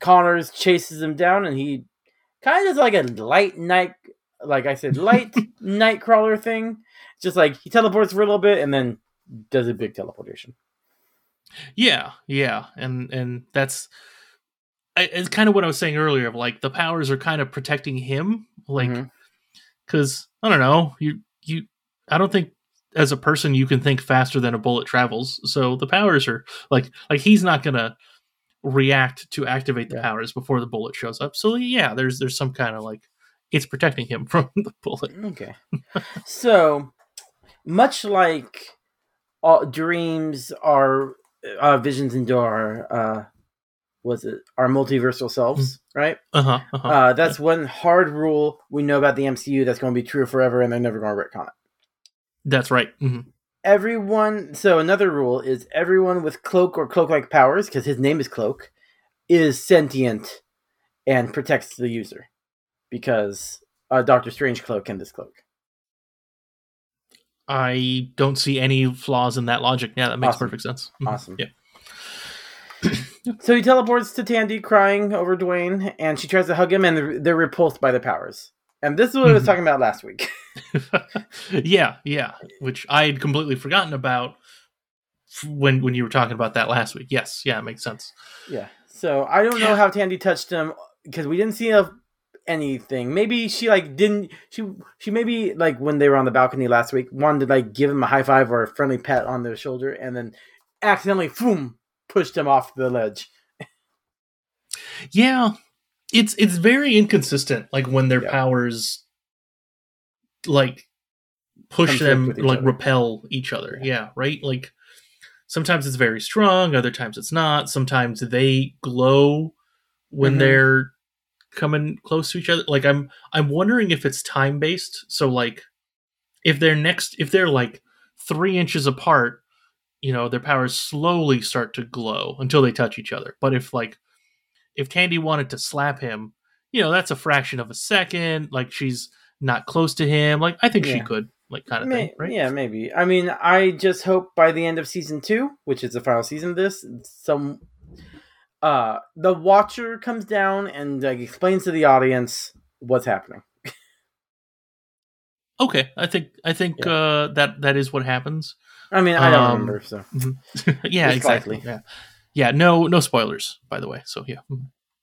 Connors chases him down, and he kind of does like a light night, like I said, light Nightcrawler thing. Just like he teleports for a little bit, and then does a big teleportation. Yeah, yeah, and and that's I, it's kind of what I was saying earlier. Of like the powers are kind of protecting him, like mm-hmm. because I don't know you you I don't think as a person you can think faster than a bullet travels. So the powers are like like he's not gonna react to activate the Yeah. powers before the bullet shows up. So yeah, there's there's some kind of like it's protecting him from the bullet. Okay. so, much like all dreams are uh, visions into our uh, was it our multiversal selves, right? Uh huh. Uh-huh. Uh, that's one hard rule we know about the MCU that's going to be true forever, and they're never going to retcon it. That's right. hmm Everyone. So another rule is everyone with cloak or cloak-like powers, because his name is Cloak, is sentient and protects the user, because uh, Doctor Strange cloak can this cloak. I don't see any flaws in that logic. Yeah, that makes Awesome. perfect sense. Mhm. Awesome. Yeah. So he teleports to Tandy, crying over Dwayne, and she tries to hug him, and they're, they're repulsed by the powers. And this is what I was Mhm. talking about last week. yeah, yeah, which I had completely forgotten about when when you were talking about that last week. Yes, yeah, it makes sense. Yeah. So I don't know how Tandy touched him because we didn't see a, anything. Maybe she like didn't she she maybe like when they were on the balcony last week wanted to like give him a high five or a friendly pat on their shoulder and then accidentally boom pushed him off the ledge. Yeah, it's it's very inconsistent. Like when their Yeah. powers like push them like other. repel each other. Yeah. right. Like sometimes it's very strong, other times it's not. Sometimes they glow when Mhm. they're coming close to each other. Like I'm I'm wondering if it's time based. So like if they're next if they're like three inches apart, you know, their powers slowly start to glow until they touch each other. But if like if Tandy wanted to slap him, you know, that's a fraction of a second. Like she's not close to him. Like I think she could like kind of May- thing, right? Yeah, maybe. I mean, I just hope by the end of season two, which is the final season of this, some uh the Watcher comes down and like explains to the audience what's happening. Okay, I think I think Yeah. uh, that that is what happens. I mean, I don't Um, remember, so yeah, exactly. likely. Yeah, yeah. No, no spoilers, by the way. So yeah,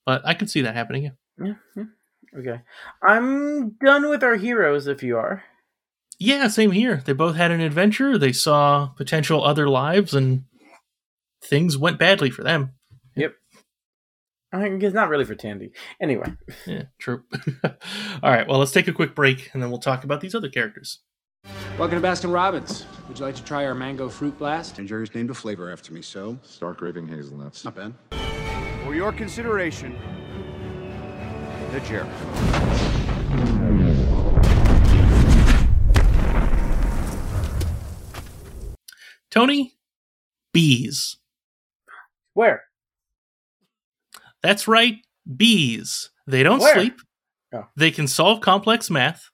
but I can see that happening. Yeah. yeah, yeah. Okay, I'm done with our heroes. If you are, Yeah, same here. They both had an adventure. They saw potential other lives, and things went badly for them. I guess not really for Tandy. Anyway, Yeah, true. All right, well, let's take a quick break, and then we'll talk about these other characters. Welcome to Baskin Robbins. Would you like to try our mango fruit blast? And Jerry's named a flavor after me, so Stark raving hazelnuts. not bad. For your consideration, the Jerry. Tony, bees. where? That's right, bees. They don't Where? sleep. Oh. They can solve complex math.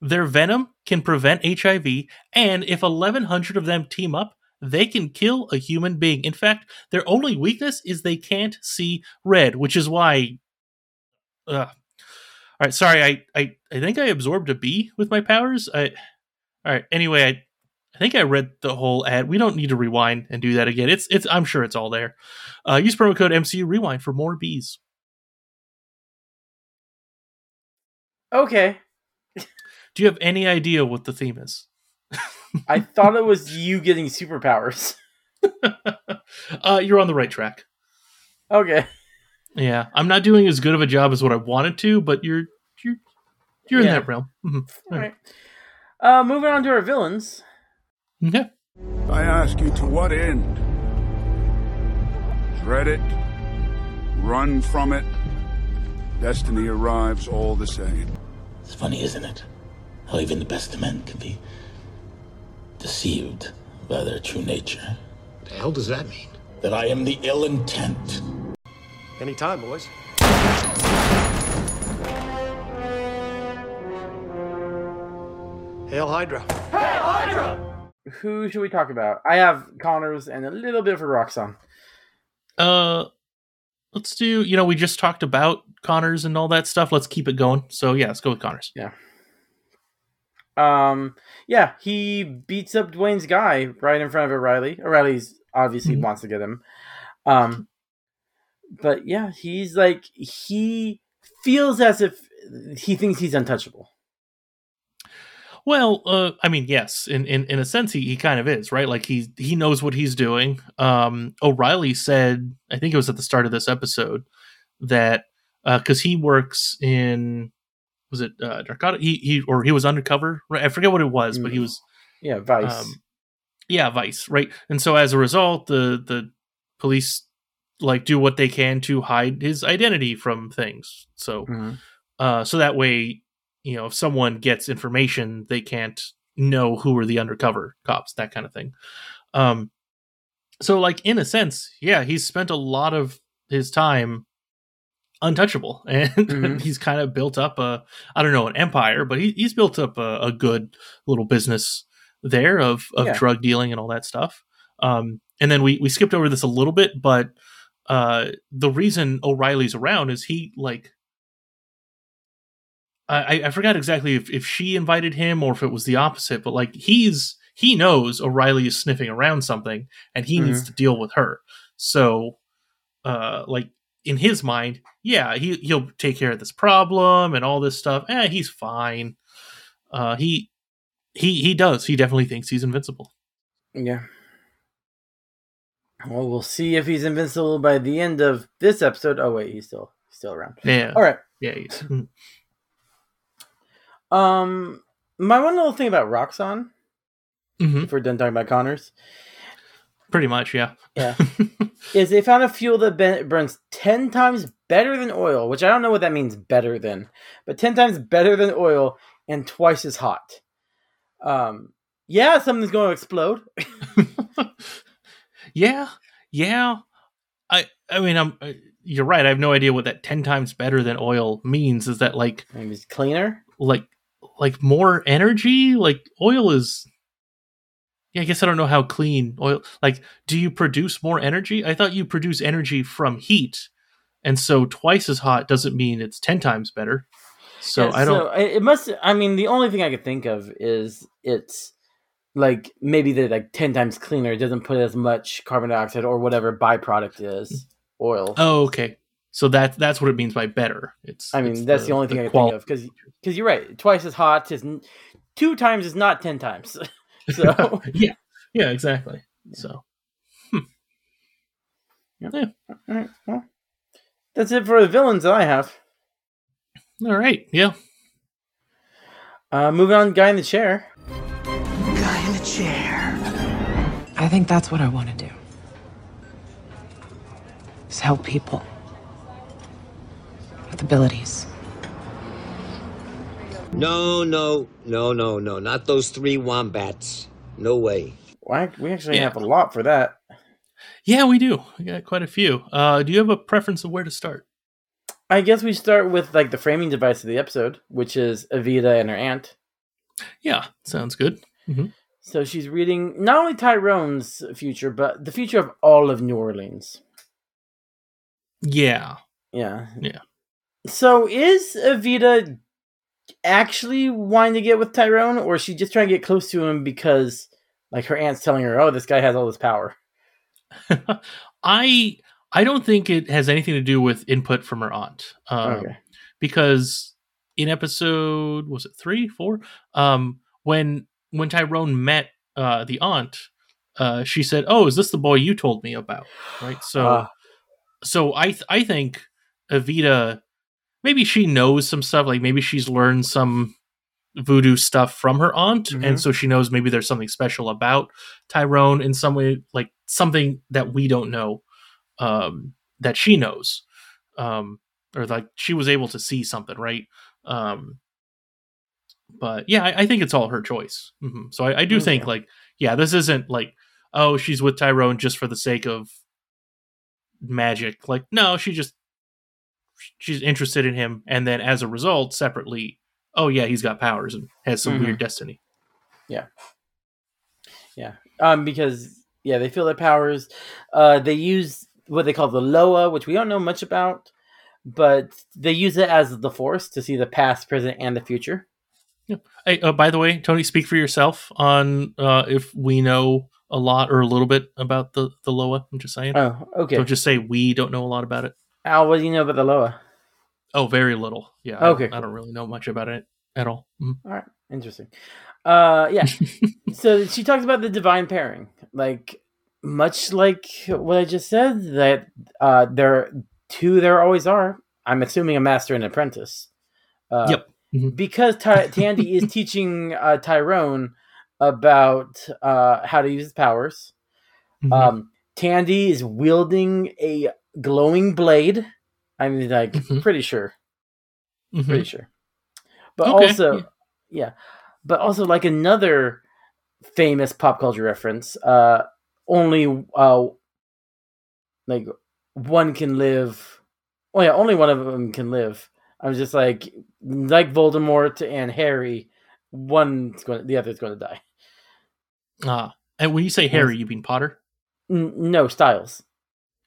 Their venom can prevent HIV, and if 1,100 of them team up, they can kill a human being. In fact, their only weakness is they can't see red, which is why. Ugh. All right, sorry. I, I I think I absorbed a bee with my powers. I. All right. Anyway, I think I read the whole ad. We don't need to rewind and do that again. It's it's. I'm sure it's all there. Uh, use promo code MCU Rewind for more bees. Okay, Do you have any idea what the theme is? I thought it was you getting superpowers. uh, you're on the right track. Okay, Yeah, I'm not doing as good of a job as what I wanted to, but you're you're you're in that realm. Mhm. all right. Uh, moving on to our villains. Okay. I ask you to what end? Dread it? Run from it? Destiny arrives all the same. It's funny, isn't it? How even the best of men can be deceived by their true nature. The hell does that mean? That I am the ill intent. Any time, boys. Hail Hydra! Hail Hydra. Who should we talk about? I have Connors and a little bit for Roxanne. Uh, let's do. You know, we just talked about Connors and all that stuff. Let's keep it going. So yeah, let's go with Connors. Yeah. Um. Yeah, he beats up Dwayne's guy right in front of O'Reilly. O'Reilly's obviously Mhm. wants to get him. Um. But yeah, he's like he feels as if he thinks he's untouchable. Well, uh, I mean, yes, in, in in a sense, he, he kind of is right. Like he he knows what he's doing. Um, O'Reilly said, I think it was at the start of this episode, that because he works in was it uh, Narcotic? He he or he was undercover. Right? I forget what it was, but he Mm. was Yeah, Vice. um, yeah, Vice, right? And so as a result, the the police like do what they can to hide his identity from things. So Mhm. uh, so that way, you know, if someone gets information, they can't know who are the undercover cops, that kind of thing. Um, so like in a sense, yeah, he's spent a lot of his time untouchable, and Mhm. he's kind of built up a I don't know an empire, but he, he's built up a, a good little business there of of Yeah. drug dealing and all that stuff. Um, and then we we skipped over this a little bit, but uh, the reason O'Reilly's around is he like I, I forgot exactly if, if she invited him or if it was the opposite, but like he's he knows O'Reilly is sniffing around something and he needs Mhm. to deal with her. So uh like in his mind, yeah, he he'll take care of this problem and all this stuff. Eh, he's fine. Uh he he he does. He definitely thinks he's invincible. Yeah. Well, we'll see if he's invincible by the end of this episode. Oh wait, he's still he's still around. Yeah. All right. Yeah, he's, Um, my one little thing about Roxanne, Mhm. if we're done talking about Connors, pretty much, yeah. yeah, is they found a fuel that ben- burns ten times better than oil, which I don't know what that means, better than, but ten times better than oil and twice as hot. Um, yeah, something's going to explode. Yeah, yeah. I I mean, I'm uh, you're right. I have no idea what that ten times better than oil means. Is that like Maybe it's cleaner. like like more energy. Like oil is. Yeah, I guess I don't know how clean oil. Like, do you produce more energy? I thought you produce energy from heat, and so twice as hot doesn't mean it's ten times better. So Yeah, I don't. it it must. I mean, the only thing I could think of is it's like maybe they're like ten times cleaner. It doesn't put as much carbon dioxide or whatever byproduct is oil. Oh, okay. So that that's what it means by better. It's. I mean, it's that's the, only thing I can think of because because you're right. Twice as hot is n- two times is not ten times. so yeah, yeah, exactly. So yeah. All right, well, that's it for the villains that I have. all right, yeah. Uh, moving on, guy in the chair. Guy in the chair. I think that's what I want to do. Is help people with abilities. No, no, no, no, no. Not those three wombats. No way. Why we actually Yeah. have a lot for that. Yeah, we do. We got quite a few. Uh, do you have a preference of where to start? I guess we start with like the framing device of the episode, which is Evita and her aunt. Yeah, sounds good. hmm So she's reading not only Tyrone's future, but the future of all of New Orleans. Yeah, Yeah. yeah. So is Evita actually wanting to get with Tyrone, or is she just trying to get close to him because like her aunt's telling her, "Oh, this guy has all this power." I I don't think it has anything to do with input from her aunt. Um, Okay. Because in episode was it three, four? Um, when when Tyrone met uh, the aunt, uh, she said, "Oh, is this the boy you told me about?" Right. So Ah. so I th- I think Evita maybe she knows some stuff. Like maybe she's learned some voodoo stuff from her aunt, Mhm. and so she knows maybe there's something special about Tyrone in some way, like something that we don't know um, that she knows, um, or like she was able to see something, right? Um, but yeah, I, I think it's all her choice. hmm So I, I do think like, yeah, this isn't like, oh, she's with Tyrone just for the sake of magic. Like, no, she just she's interested in him, and then as a result, separately, oh yeah, he's got powers and has some Mhm. weird destiny. Yeah. Yeah. Um, because yeah, they feel their powers. Uh, they use what they call the Loa, which we don't know much about, but they use it as the Force to see the past, present, and the future. Hey, uh, by the way, Tony, speak for yourself on uh, if we know a lot or a little bit about the the Loa. I'm just saying. Oh, okay. Don't just say we don't know a lot about it. Al, what do you know about the Loa? Oh, very little. Yeah. I- Okay, I, don't really know much about it at all. Mhm. All right, interesting. Uh, yeah. so she talks about the divine pairing, like much like what I just said. That uh, there two there always are. I'm assuming a master and apprentice. Uh, Yep. Mhm. Because Ty- Tandy is teaching uh, Tyrone about uh, how to use his powers. Mhm. Um, Tandy is wielding a glowing blade. I mean, like, Mhm. pretty sure Mhm. pretty sure. But Okay, also, yeah. yeah. but also like another famous pop culture reference. Uh, only uh, like one can live. Oh yeah, only one of them can live. I was just like, like Voldemort and Harry, one's going, the other's going to die. Ah, and when you say Harry, you mean Potter? N- no, Styles.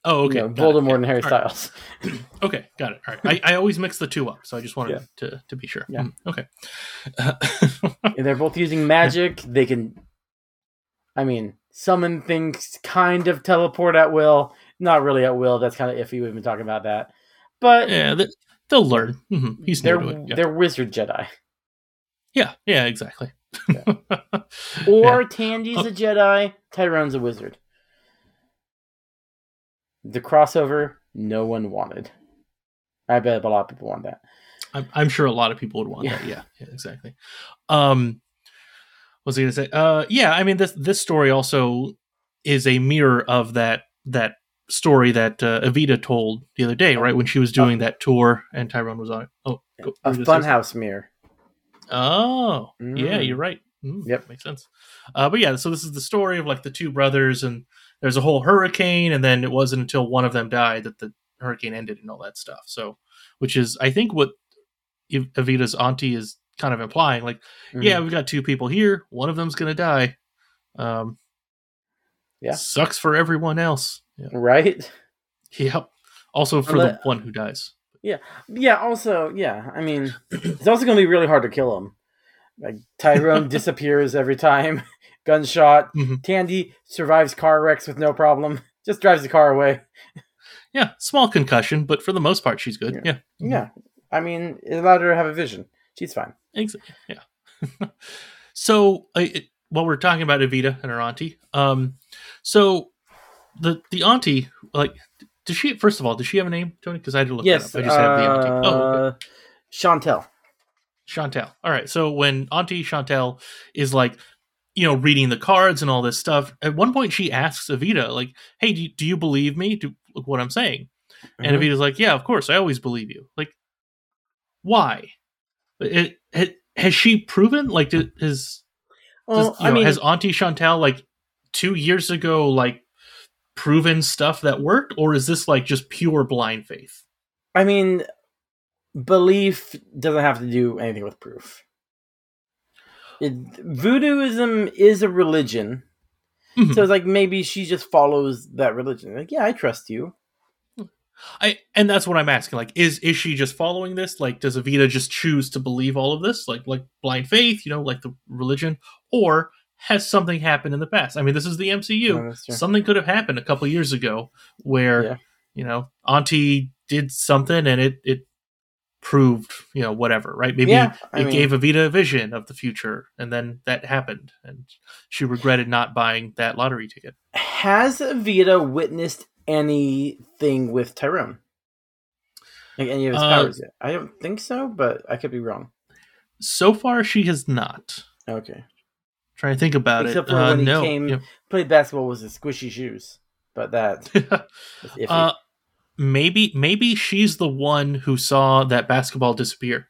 Oh, okay. Got it, Voldemort yeah. and Harry All right. Styles. Okay, got it. All right. I, I always mix the two up, so I just wanted Yeah. to to be sure. Yeah. Mm, okay. And they're both using magic. They can, I mean, summon things, kind of teleport at will. Not really at will. That's kind of iffy. We've been talking about that, but yeah, they, they'll learn. hmm He's they're. Yeah. they're wizard Jedi. yeah, yeah, exactly. Or. Tandy's Oh. a Jedi, Tyrone's a wizard. The crossover no one wanted. I bet a lot of people want that. I'm, I'm sure a lot of people would want Yeah. that. Yeah, yeah, exactly. Um, what was I going to say? Uh, yeah, I mean this this story also is a mirror of that that story that uh, Evita told the other day, right? When she was doing that tour and Tyrone was on. Oh, go- A you were gonna say funhouse mirror. Oh, yeah, Mm. you're right. Mm, Yep. makes sense. Uh, but yeah, so this is the story of like the two brothers, and there's a whole hurricane, and then it wasn't until one of them died that the hurricane ended and all that stuff. So, which is, I think, what Ev- Evita's auntie is kind of implying like, Mhm. yeah, we've got two people here, one of them's gonna die. Um, Yeah. sucks for everyone else. Yeah. Right? Yep. Also for the one who dies. Yeah. Yeah, also, yeah, I mean, it's also going to be really hard to kill him. Like, Tyrone disappears every time. Gunshot. Mhm. Tandy survives car wrecks with no problem. Just drives the car away. Yeah, small concussion, but for the most part, she's good. Yeah, Yeah. I mean, it allowed her to have a vision. She's fine. Exactly. Yeah. so I it, while we're talking about Evita and her auntie, um, so the the auntie, like, does she? First of all, does she have a name, Tony? Because I had to look yes. that up. I just have the auntie. Oh, okay. uh, Chantelle. Chantelle. All right. So when Auntie Chantelle is like, you know, reading the cards and all this stuff, at one point she asks Evita, like, "Hey, do you, do you believe me? Do look what I'm saying?" And Mhm. Evita's like, "Yeah, of course, I always believe you." Like, why? It, it, has she proven like did, has Well, does- I know, mean, has Auntie Chantelle like two years ago like proven stuff that worked, or is this like just pure blind faith? I mean, belief doesn't have to do anything with proof. It, voodooism is a religion, Mhm. so it's like maybe she just follows that religion. Like, yeah, I trust you. I and that's what I'm asking. Like, is is she just following this? Like, does Evita just choose to believe all of this, like like blind faith, you know, like the religion, or has something happened in the past? I mean, this is the MCU. No, something could have happened a couple years ago where Yeah. you know Auntie did something and it it proved you know whatever, right? Maybe Yeah, it mean- gave Evita a vision of the future, and then that happened, and she regretted not buying that lottery ticket. Has Vita witnessed anything with Tyrone? Like any of his Uh, powers yet? I don't think so, but I could be wrong. So far, she has not. Okay. Trying to think about Except it. for Uh, when he no. came, Yeah. played basketball with his squishy shoes. But that. Uh, maybe maybe she's the one who saw that basketball disappear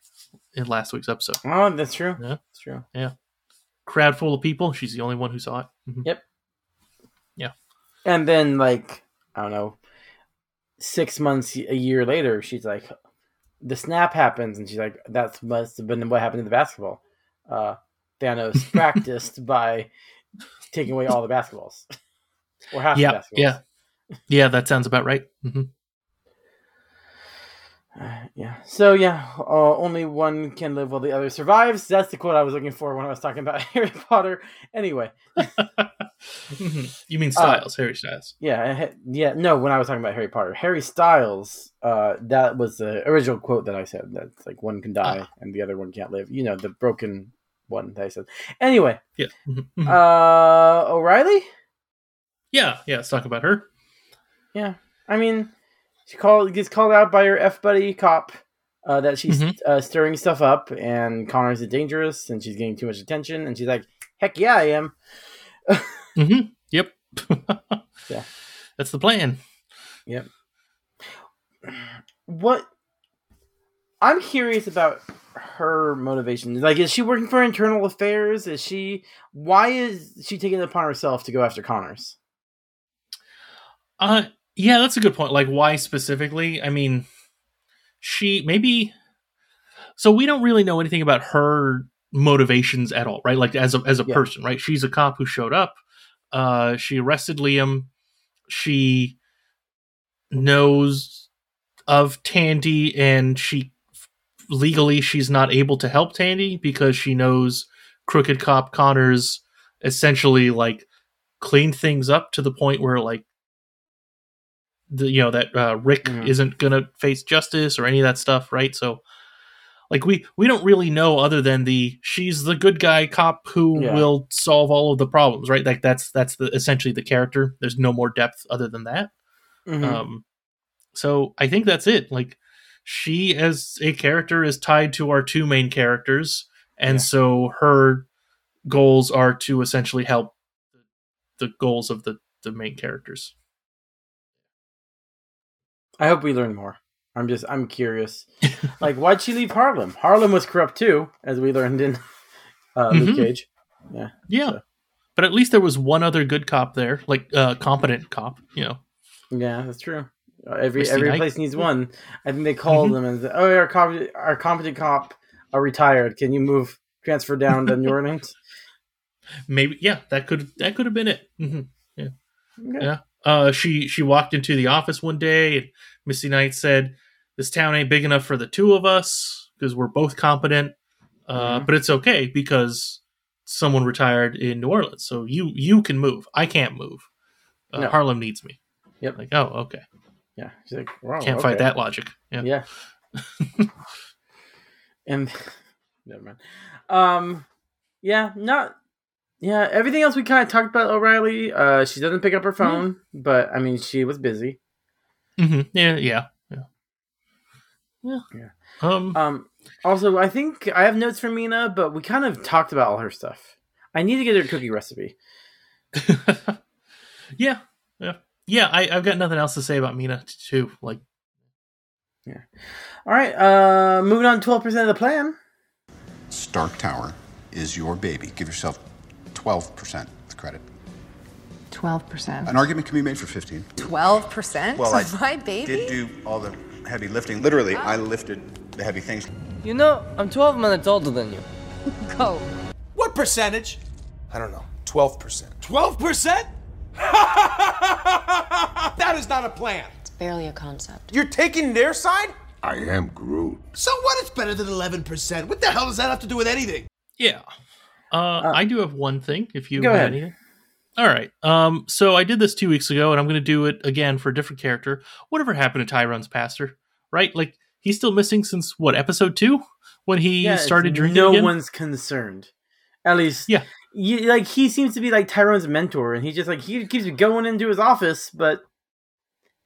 in last week's episode. oh, that's true. Yeah, That's true. yeah. Crowd full of people. She's the only one who saw it. Mhm. Yep. Yeah. And then, like, I don't know, six months, a year later, she's like, the snap happens, and she's like, that must have been what happened to the basketball. Uh, Thanos practiced by taking away all the basketballs, or half Yeah, the basketballs. yeah, yeah. That sounds about right. hmm Uh, yeah. So yeah, uh, only one can live while the other survives. That's the quote I was looking for when I was talking about Harry Potter. Anyway, You mean Uh, Styles, Harry Styles? yeah, yeah. No, when I was talking about Harry Potter, Harry Styles. Uh, that was the original quote that I said. That's like one can die and the other one can't live. You know, the broken one that I said. Anyway, Yeah. Mhm, mhm. uh, O'Reilly. yeah, yeah. Let's talk about her. Yeah, I mean, she called gets called out by her f buddy cop uh, that she's Mhm. uh, stirring stuff up, and Connors is dangerous, and she's getting too much attention, and she's like, "Heck yeah, I am." hmm Yep. Yeah. That's the plan. Yep. What I'm curious about her motivation. Like, is she working for internal affairs? Is she? Why is she taking it upon herself to go after Connors? Uh yeah, that's a good point. Like why specifically? I mean, she maybe so we don't really know anything about her motivations at all, right? Like as a as a Yeah. person, right? She's a cop who showed up. Uh she arrested Liam. She knows of Tandy and she legally she's not able to help Tandy because she knows crooked cop Connors essentially like cleaned things up to the point where like the you know that uh, Rick isn't gonna face justice or any of that stuff, right? So like we we don't really know other than the she's the good guy cop who Yeah. will solve all of the problems, right? Like that's that's the essentially the character. There's no more depth other than that. Mhm. Um, so I think that's it. Like she as a character is tied to our two main characters, and Yeah. so her goals are to essentially help the goals of the the main characters. I hope we learn more. I'm just I'm curious. like, why'd she leave Harlem? Harlem was corrupt too, as we learned in uh, Luke Mhm. Cage. Yeah. Yeah, but at least there was one other good cop there, like uh, competent cop. You know, Yeah, that's true. Uh, Every every place needs one. I think they called Mhm. them and said, "Oh, our competent, our competent cop are retired. Can you move transfer down to New Orleans? Maybe yeah, that could that could have been it. hmm Yeah, Okay. yeah. Uh, she she walked into the office one day, and Misty Knight said, "This town ain't big enough for the two of us because we're both competent, uh, Mhm. but it's okay because someone retired in New Orleans, so you you can move. I can't move. Uh, No. Harlem needs me. Yep. Like oh okay, Yeah. She's like, wow, can't okay. fight that logic. Yeah. Yeah. and never mind. Um, yeah, not. Yeah, everything else we kind of talked about O'Reilly. Uh, she doesn't pick up her phone, but I mean, she was busy. Hmm Yeah, yeah, yeah. Yeah. Yeah. Um, Um, also, I think I have notes from Mina, but we kind of talked about all her stuff. I need to get her cookie recipe. yeah, yeah, yeah. I, I've got nothing else to say about Mina too. Like, yeah. All right, uh, moving on. Twelve percent of the plan. Stark Tower is your baby. Give yourself 12% credit. 12%. An argument can be made for 15. 12%? Well, I My baby? did do all the heavy lifting. Literally, I lifted the heavy things. You know, I'm 12 minutes older than you. Go. What percentage? I don't know. 12%. 12%? that is not a plan. It's barely a concept. You're taking their side? I am Groot. So what? It's better than 11%. What the hell does that have to do with anything? yeah. Uh, I do have one thing. If you go have ahead. anything. All right. Um, so I did this two weeks ago, and I'm going to do it again for a different character. Whatever happened to Tyrone's pastor? Right? Like he's still missing since what episode two when he Yeah, started drinking. No again? one's concerned. At least, Yeah. You, like he seems to be like Tyrone's mentor, and he just like he keeps going into his office, but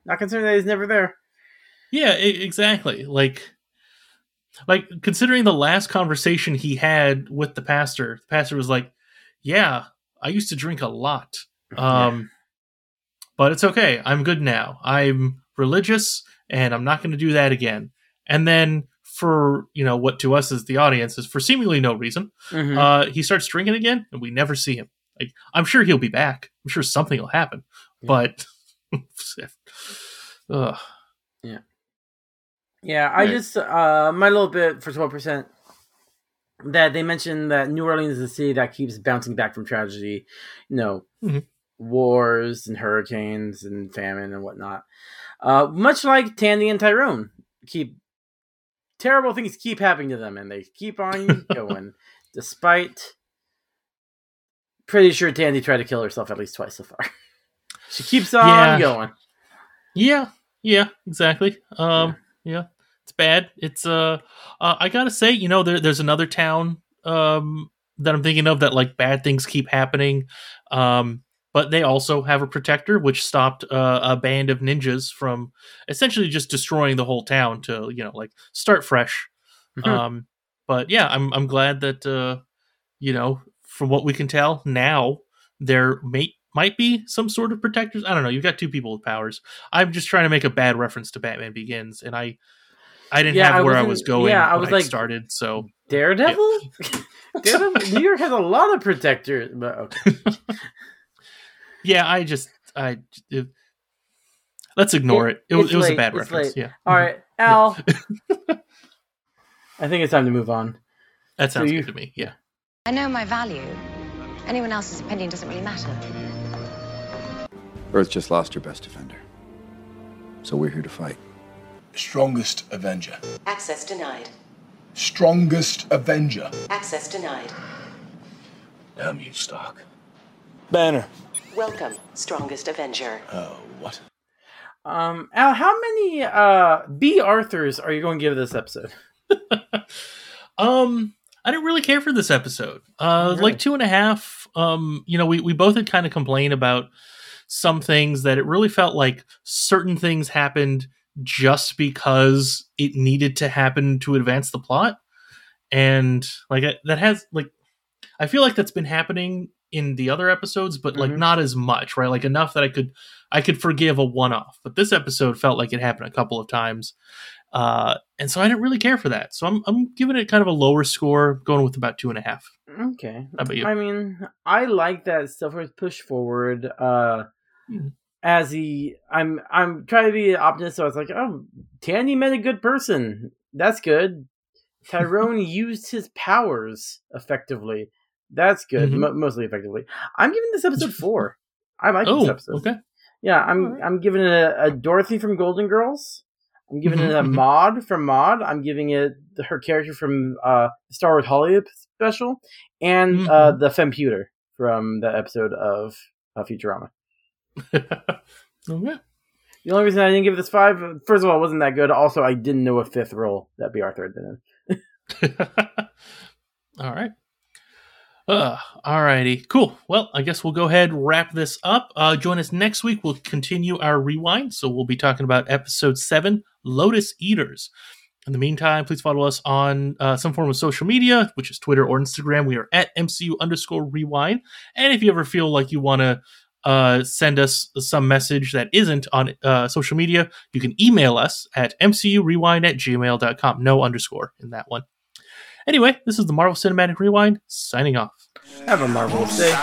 not concerned that he's never there. Yeah, exactly. Like, like considering the last conversation he had with the pastor, the pastor was like, "Yeah, I used to drink a lot, um, but it's okay. I'm good now. I'm religious, and I'm not going to do that again." And then, for you know what to us as the audience is for seemingly no reason, Mhm. uh, he starts drinking again, and we never see him. Like, I'm sure he'll be back. I'm sure something will happen, but. Ugh. Yeah. Yeah, I Right. just uh my little bit for twelve percent that they mentioned that New Orleans is a city that keeps bouncing back from tragedy, you know, Mhm. wars and hurricanes and famine and whatnot. Uh, much like Tandy and Tyrone, keep terrible things keep happening to them, and they keep on going, despite. Pretty sure Tandy tried to kill herself at least twice so far. she keeps on Yeah. going. Yeah, yeah, exactly. Um, yeah. it's bad. It's uh, uh, I gotta say, you know, there, there's another town um that I'm thinking of that like bad things keep happening. Um, but they also have a protector which stopped uh, a band of ninjas from essentially just destroying the whole town to you know like start fresh. Mhm. Um, but yeah, I'm I'm glad that uh, you know, from what we can tell now, there may might be some sort of protectors. I don't know. You've got two people with powers. I'm just trying to make a bad reference to Batman Begins, and I I didn't Yeah, I have where I wasn't- going. yeah, I when was I like, started. So Daredevil? Daredevil? New York has a lot of protectors, but okay. yeah, I just I it- let's ignore it. It, was it was a bad it's reference. late. Yeah. All right, Al. I think it's time to move on. That So sounds you- good to me. Yeah. I know my value. Anyone else's opinion doesn't really matter. Earth just lost her best defender. So we're here to fight. Strongest Avenger. Access denied. Strongest Avenger. Access denied. Damn you, Stark. Banner. Welcome, Strongest Avenger. Oh, what? Um, Al, how many uh Bea Arthurs are you going to give this episode? Um, I didn't really care for this episode. Uh, like two and a half. Um, you know, we we both had kind of complained about some things that it really felt like certain things happened just because it needed to happen to advance the plot, and like that has like I feel like that's been happening in the other episodes, but like Mhm. not as much, right? Like enough that I could I could forgive a one off. But this episode felt like it happened a couple of times. Uh, and so I didn't really care for that. So I'm I'm giving it kind of a lower score, going with about two and a half. Okay. How about you? I mean, I like that stuff was pushed forward. Uh, Hmm. As he, I'm, I'm trying to be an optimist. So I was like, oh, Tandy met a good person. That's good. Tyrone used his powers effectively. That's good, Mhm. mo- mostly effectively. I'm giving this episode four. I like Oh, this episode. okay. Yeah, I'm I'm giving it a, a Dorothy from Golden Girls. I'm giving it a Maude from Maude. I'm giving it her character from uh, Star Wars Holiday special, and Mm-hmm. uh, the Femputer from the episode of uh, Futurama. Okay. The only reason I didn't give this five, first of all, it wasn't that good. Also, I didn't know a fifth role that Bea Arthur had been in. All right. Uh, alrighty, cool. Well, I guess we'll go ahead and wrap this up. Uh, join us next week. We'll continue our rewind. So we'll be talking about episode seven, Lotus Eaters. In the meantime, please follow us on uh, some form of social media, which is Twitter or Instagram. We are at MCU underscore rewind. And if you ever feel like you want to uh, send us some message that isn't on uh, social media, you can email us at mcurewind at gmail.com. No underscore in that one. Anyway, this is the Marvel Cinematic Rewind signing off. Have a marvelous day.